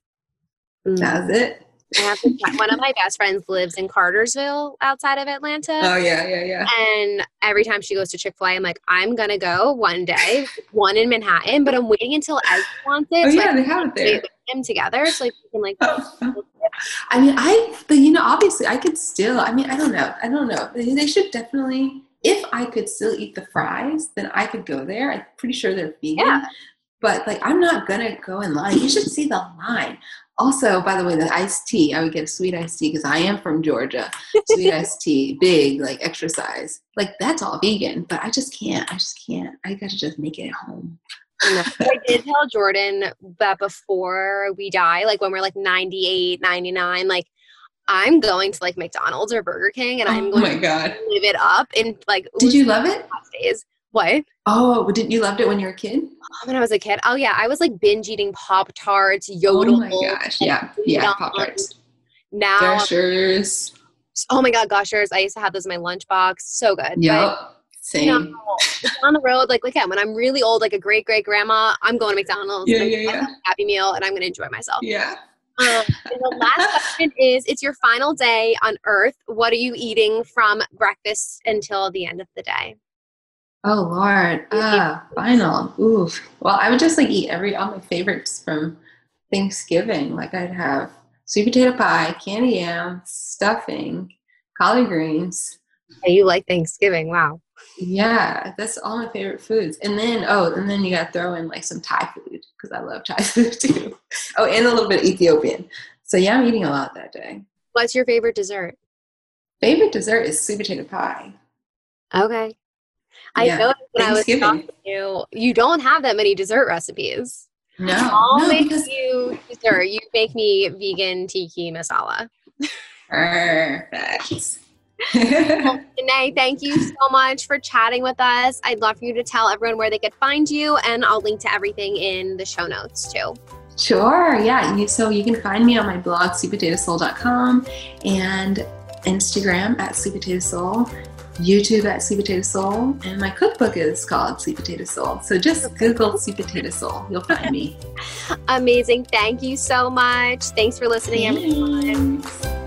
Mm. That was it. One of my best friends lives in Cartersville outside of Atlanta. Oh, yeah, yeah, yeah. And every time she goes to Chick fil A, I'm like, I'm going to go one day, one in Manhattan, but I'm waiting until Ez wants it. Oh, so yeah, they have it there. Them together so like we can like. Oh. I mean, I, but you know, obviously I could still, I mean, I don't know. I don't know. They should definitely, if I could still eat the fries, then I could go there. I'm pretty sure they're vegan. Yeah. But like, I'm not gonna go in line. You should see the line. Also, by the way, the iced tea, I would get a sweet iced tea because I am from Georgia. Sweet iced tea, big, like extra size. Like that's all vegan, but I just can't. I just can't. I gotta just make it at home. I did tell Jordan that before we die, like when we're like 98, 99, like I'm going to like McDonald's or Burger King and I'm oh going my God. to live it up and like Did oh, you love it? Days. What? Oh, didn't you loved it when you were a kid? Oh, when I was a kid. Oh yeah, I was like binge eating Pop Tarts, Yodel. Oh my gosh, yeah, yeah, Pop Tarts. Now Gushers. Oh my god, Gushers! I used to have those in my lunchbox. So good. Yep. Same. You know, on the road, like yeah, when I'm really old, like a great great grandma, I'm going to McDonald's. Yeah, yeah, yeah. Happy Meal, and I'm going to enjoy myself. Yeah. Um, and the last question is: It's your final day on Earth. What are you eating from breakfast until the end of the day? Oh Lord, ah, final. Oof. Well, I would just like eat every all my favorites from Thanksgiving. Like I'd have sweet potato pie, candy yam, stuffing, collard greens. you like Thanksgiving? Wow. Yeah, that's all my favorite foods. And then oh, and then you got to throw in like some Thai food because I love Thai food too. Oh, and a little bit of Ethiopian. So yeah, I'm eating a lot that day. What's your favorite dessert? Favorite dessert is sweet potato pie. Okay. I yeah. know when I was talking to you, you don't have that many dessert recipes. No, I'll no, make because... you dessert. You make me vegan tikka masala. Perfect. Jenné, thank you so much for chatting with us. I'd love for you to tell everyone where they could find you, and I'll link to everything in the show notes too. Sure, yeah. You, so you can find me on my blog, sweetpotatosoul.com, and Instagram at sweetpotatosoul YouTube at Sweet Potato Soul, and my cookbook is called Sweet Potato Soul. So just Google Sweet Potato Soul, you'll find me. Amazing. Thank you so much. Thanks for listening, Thanks. everyone.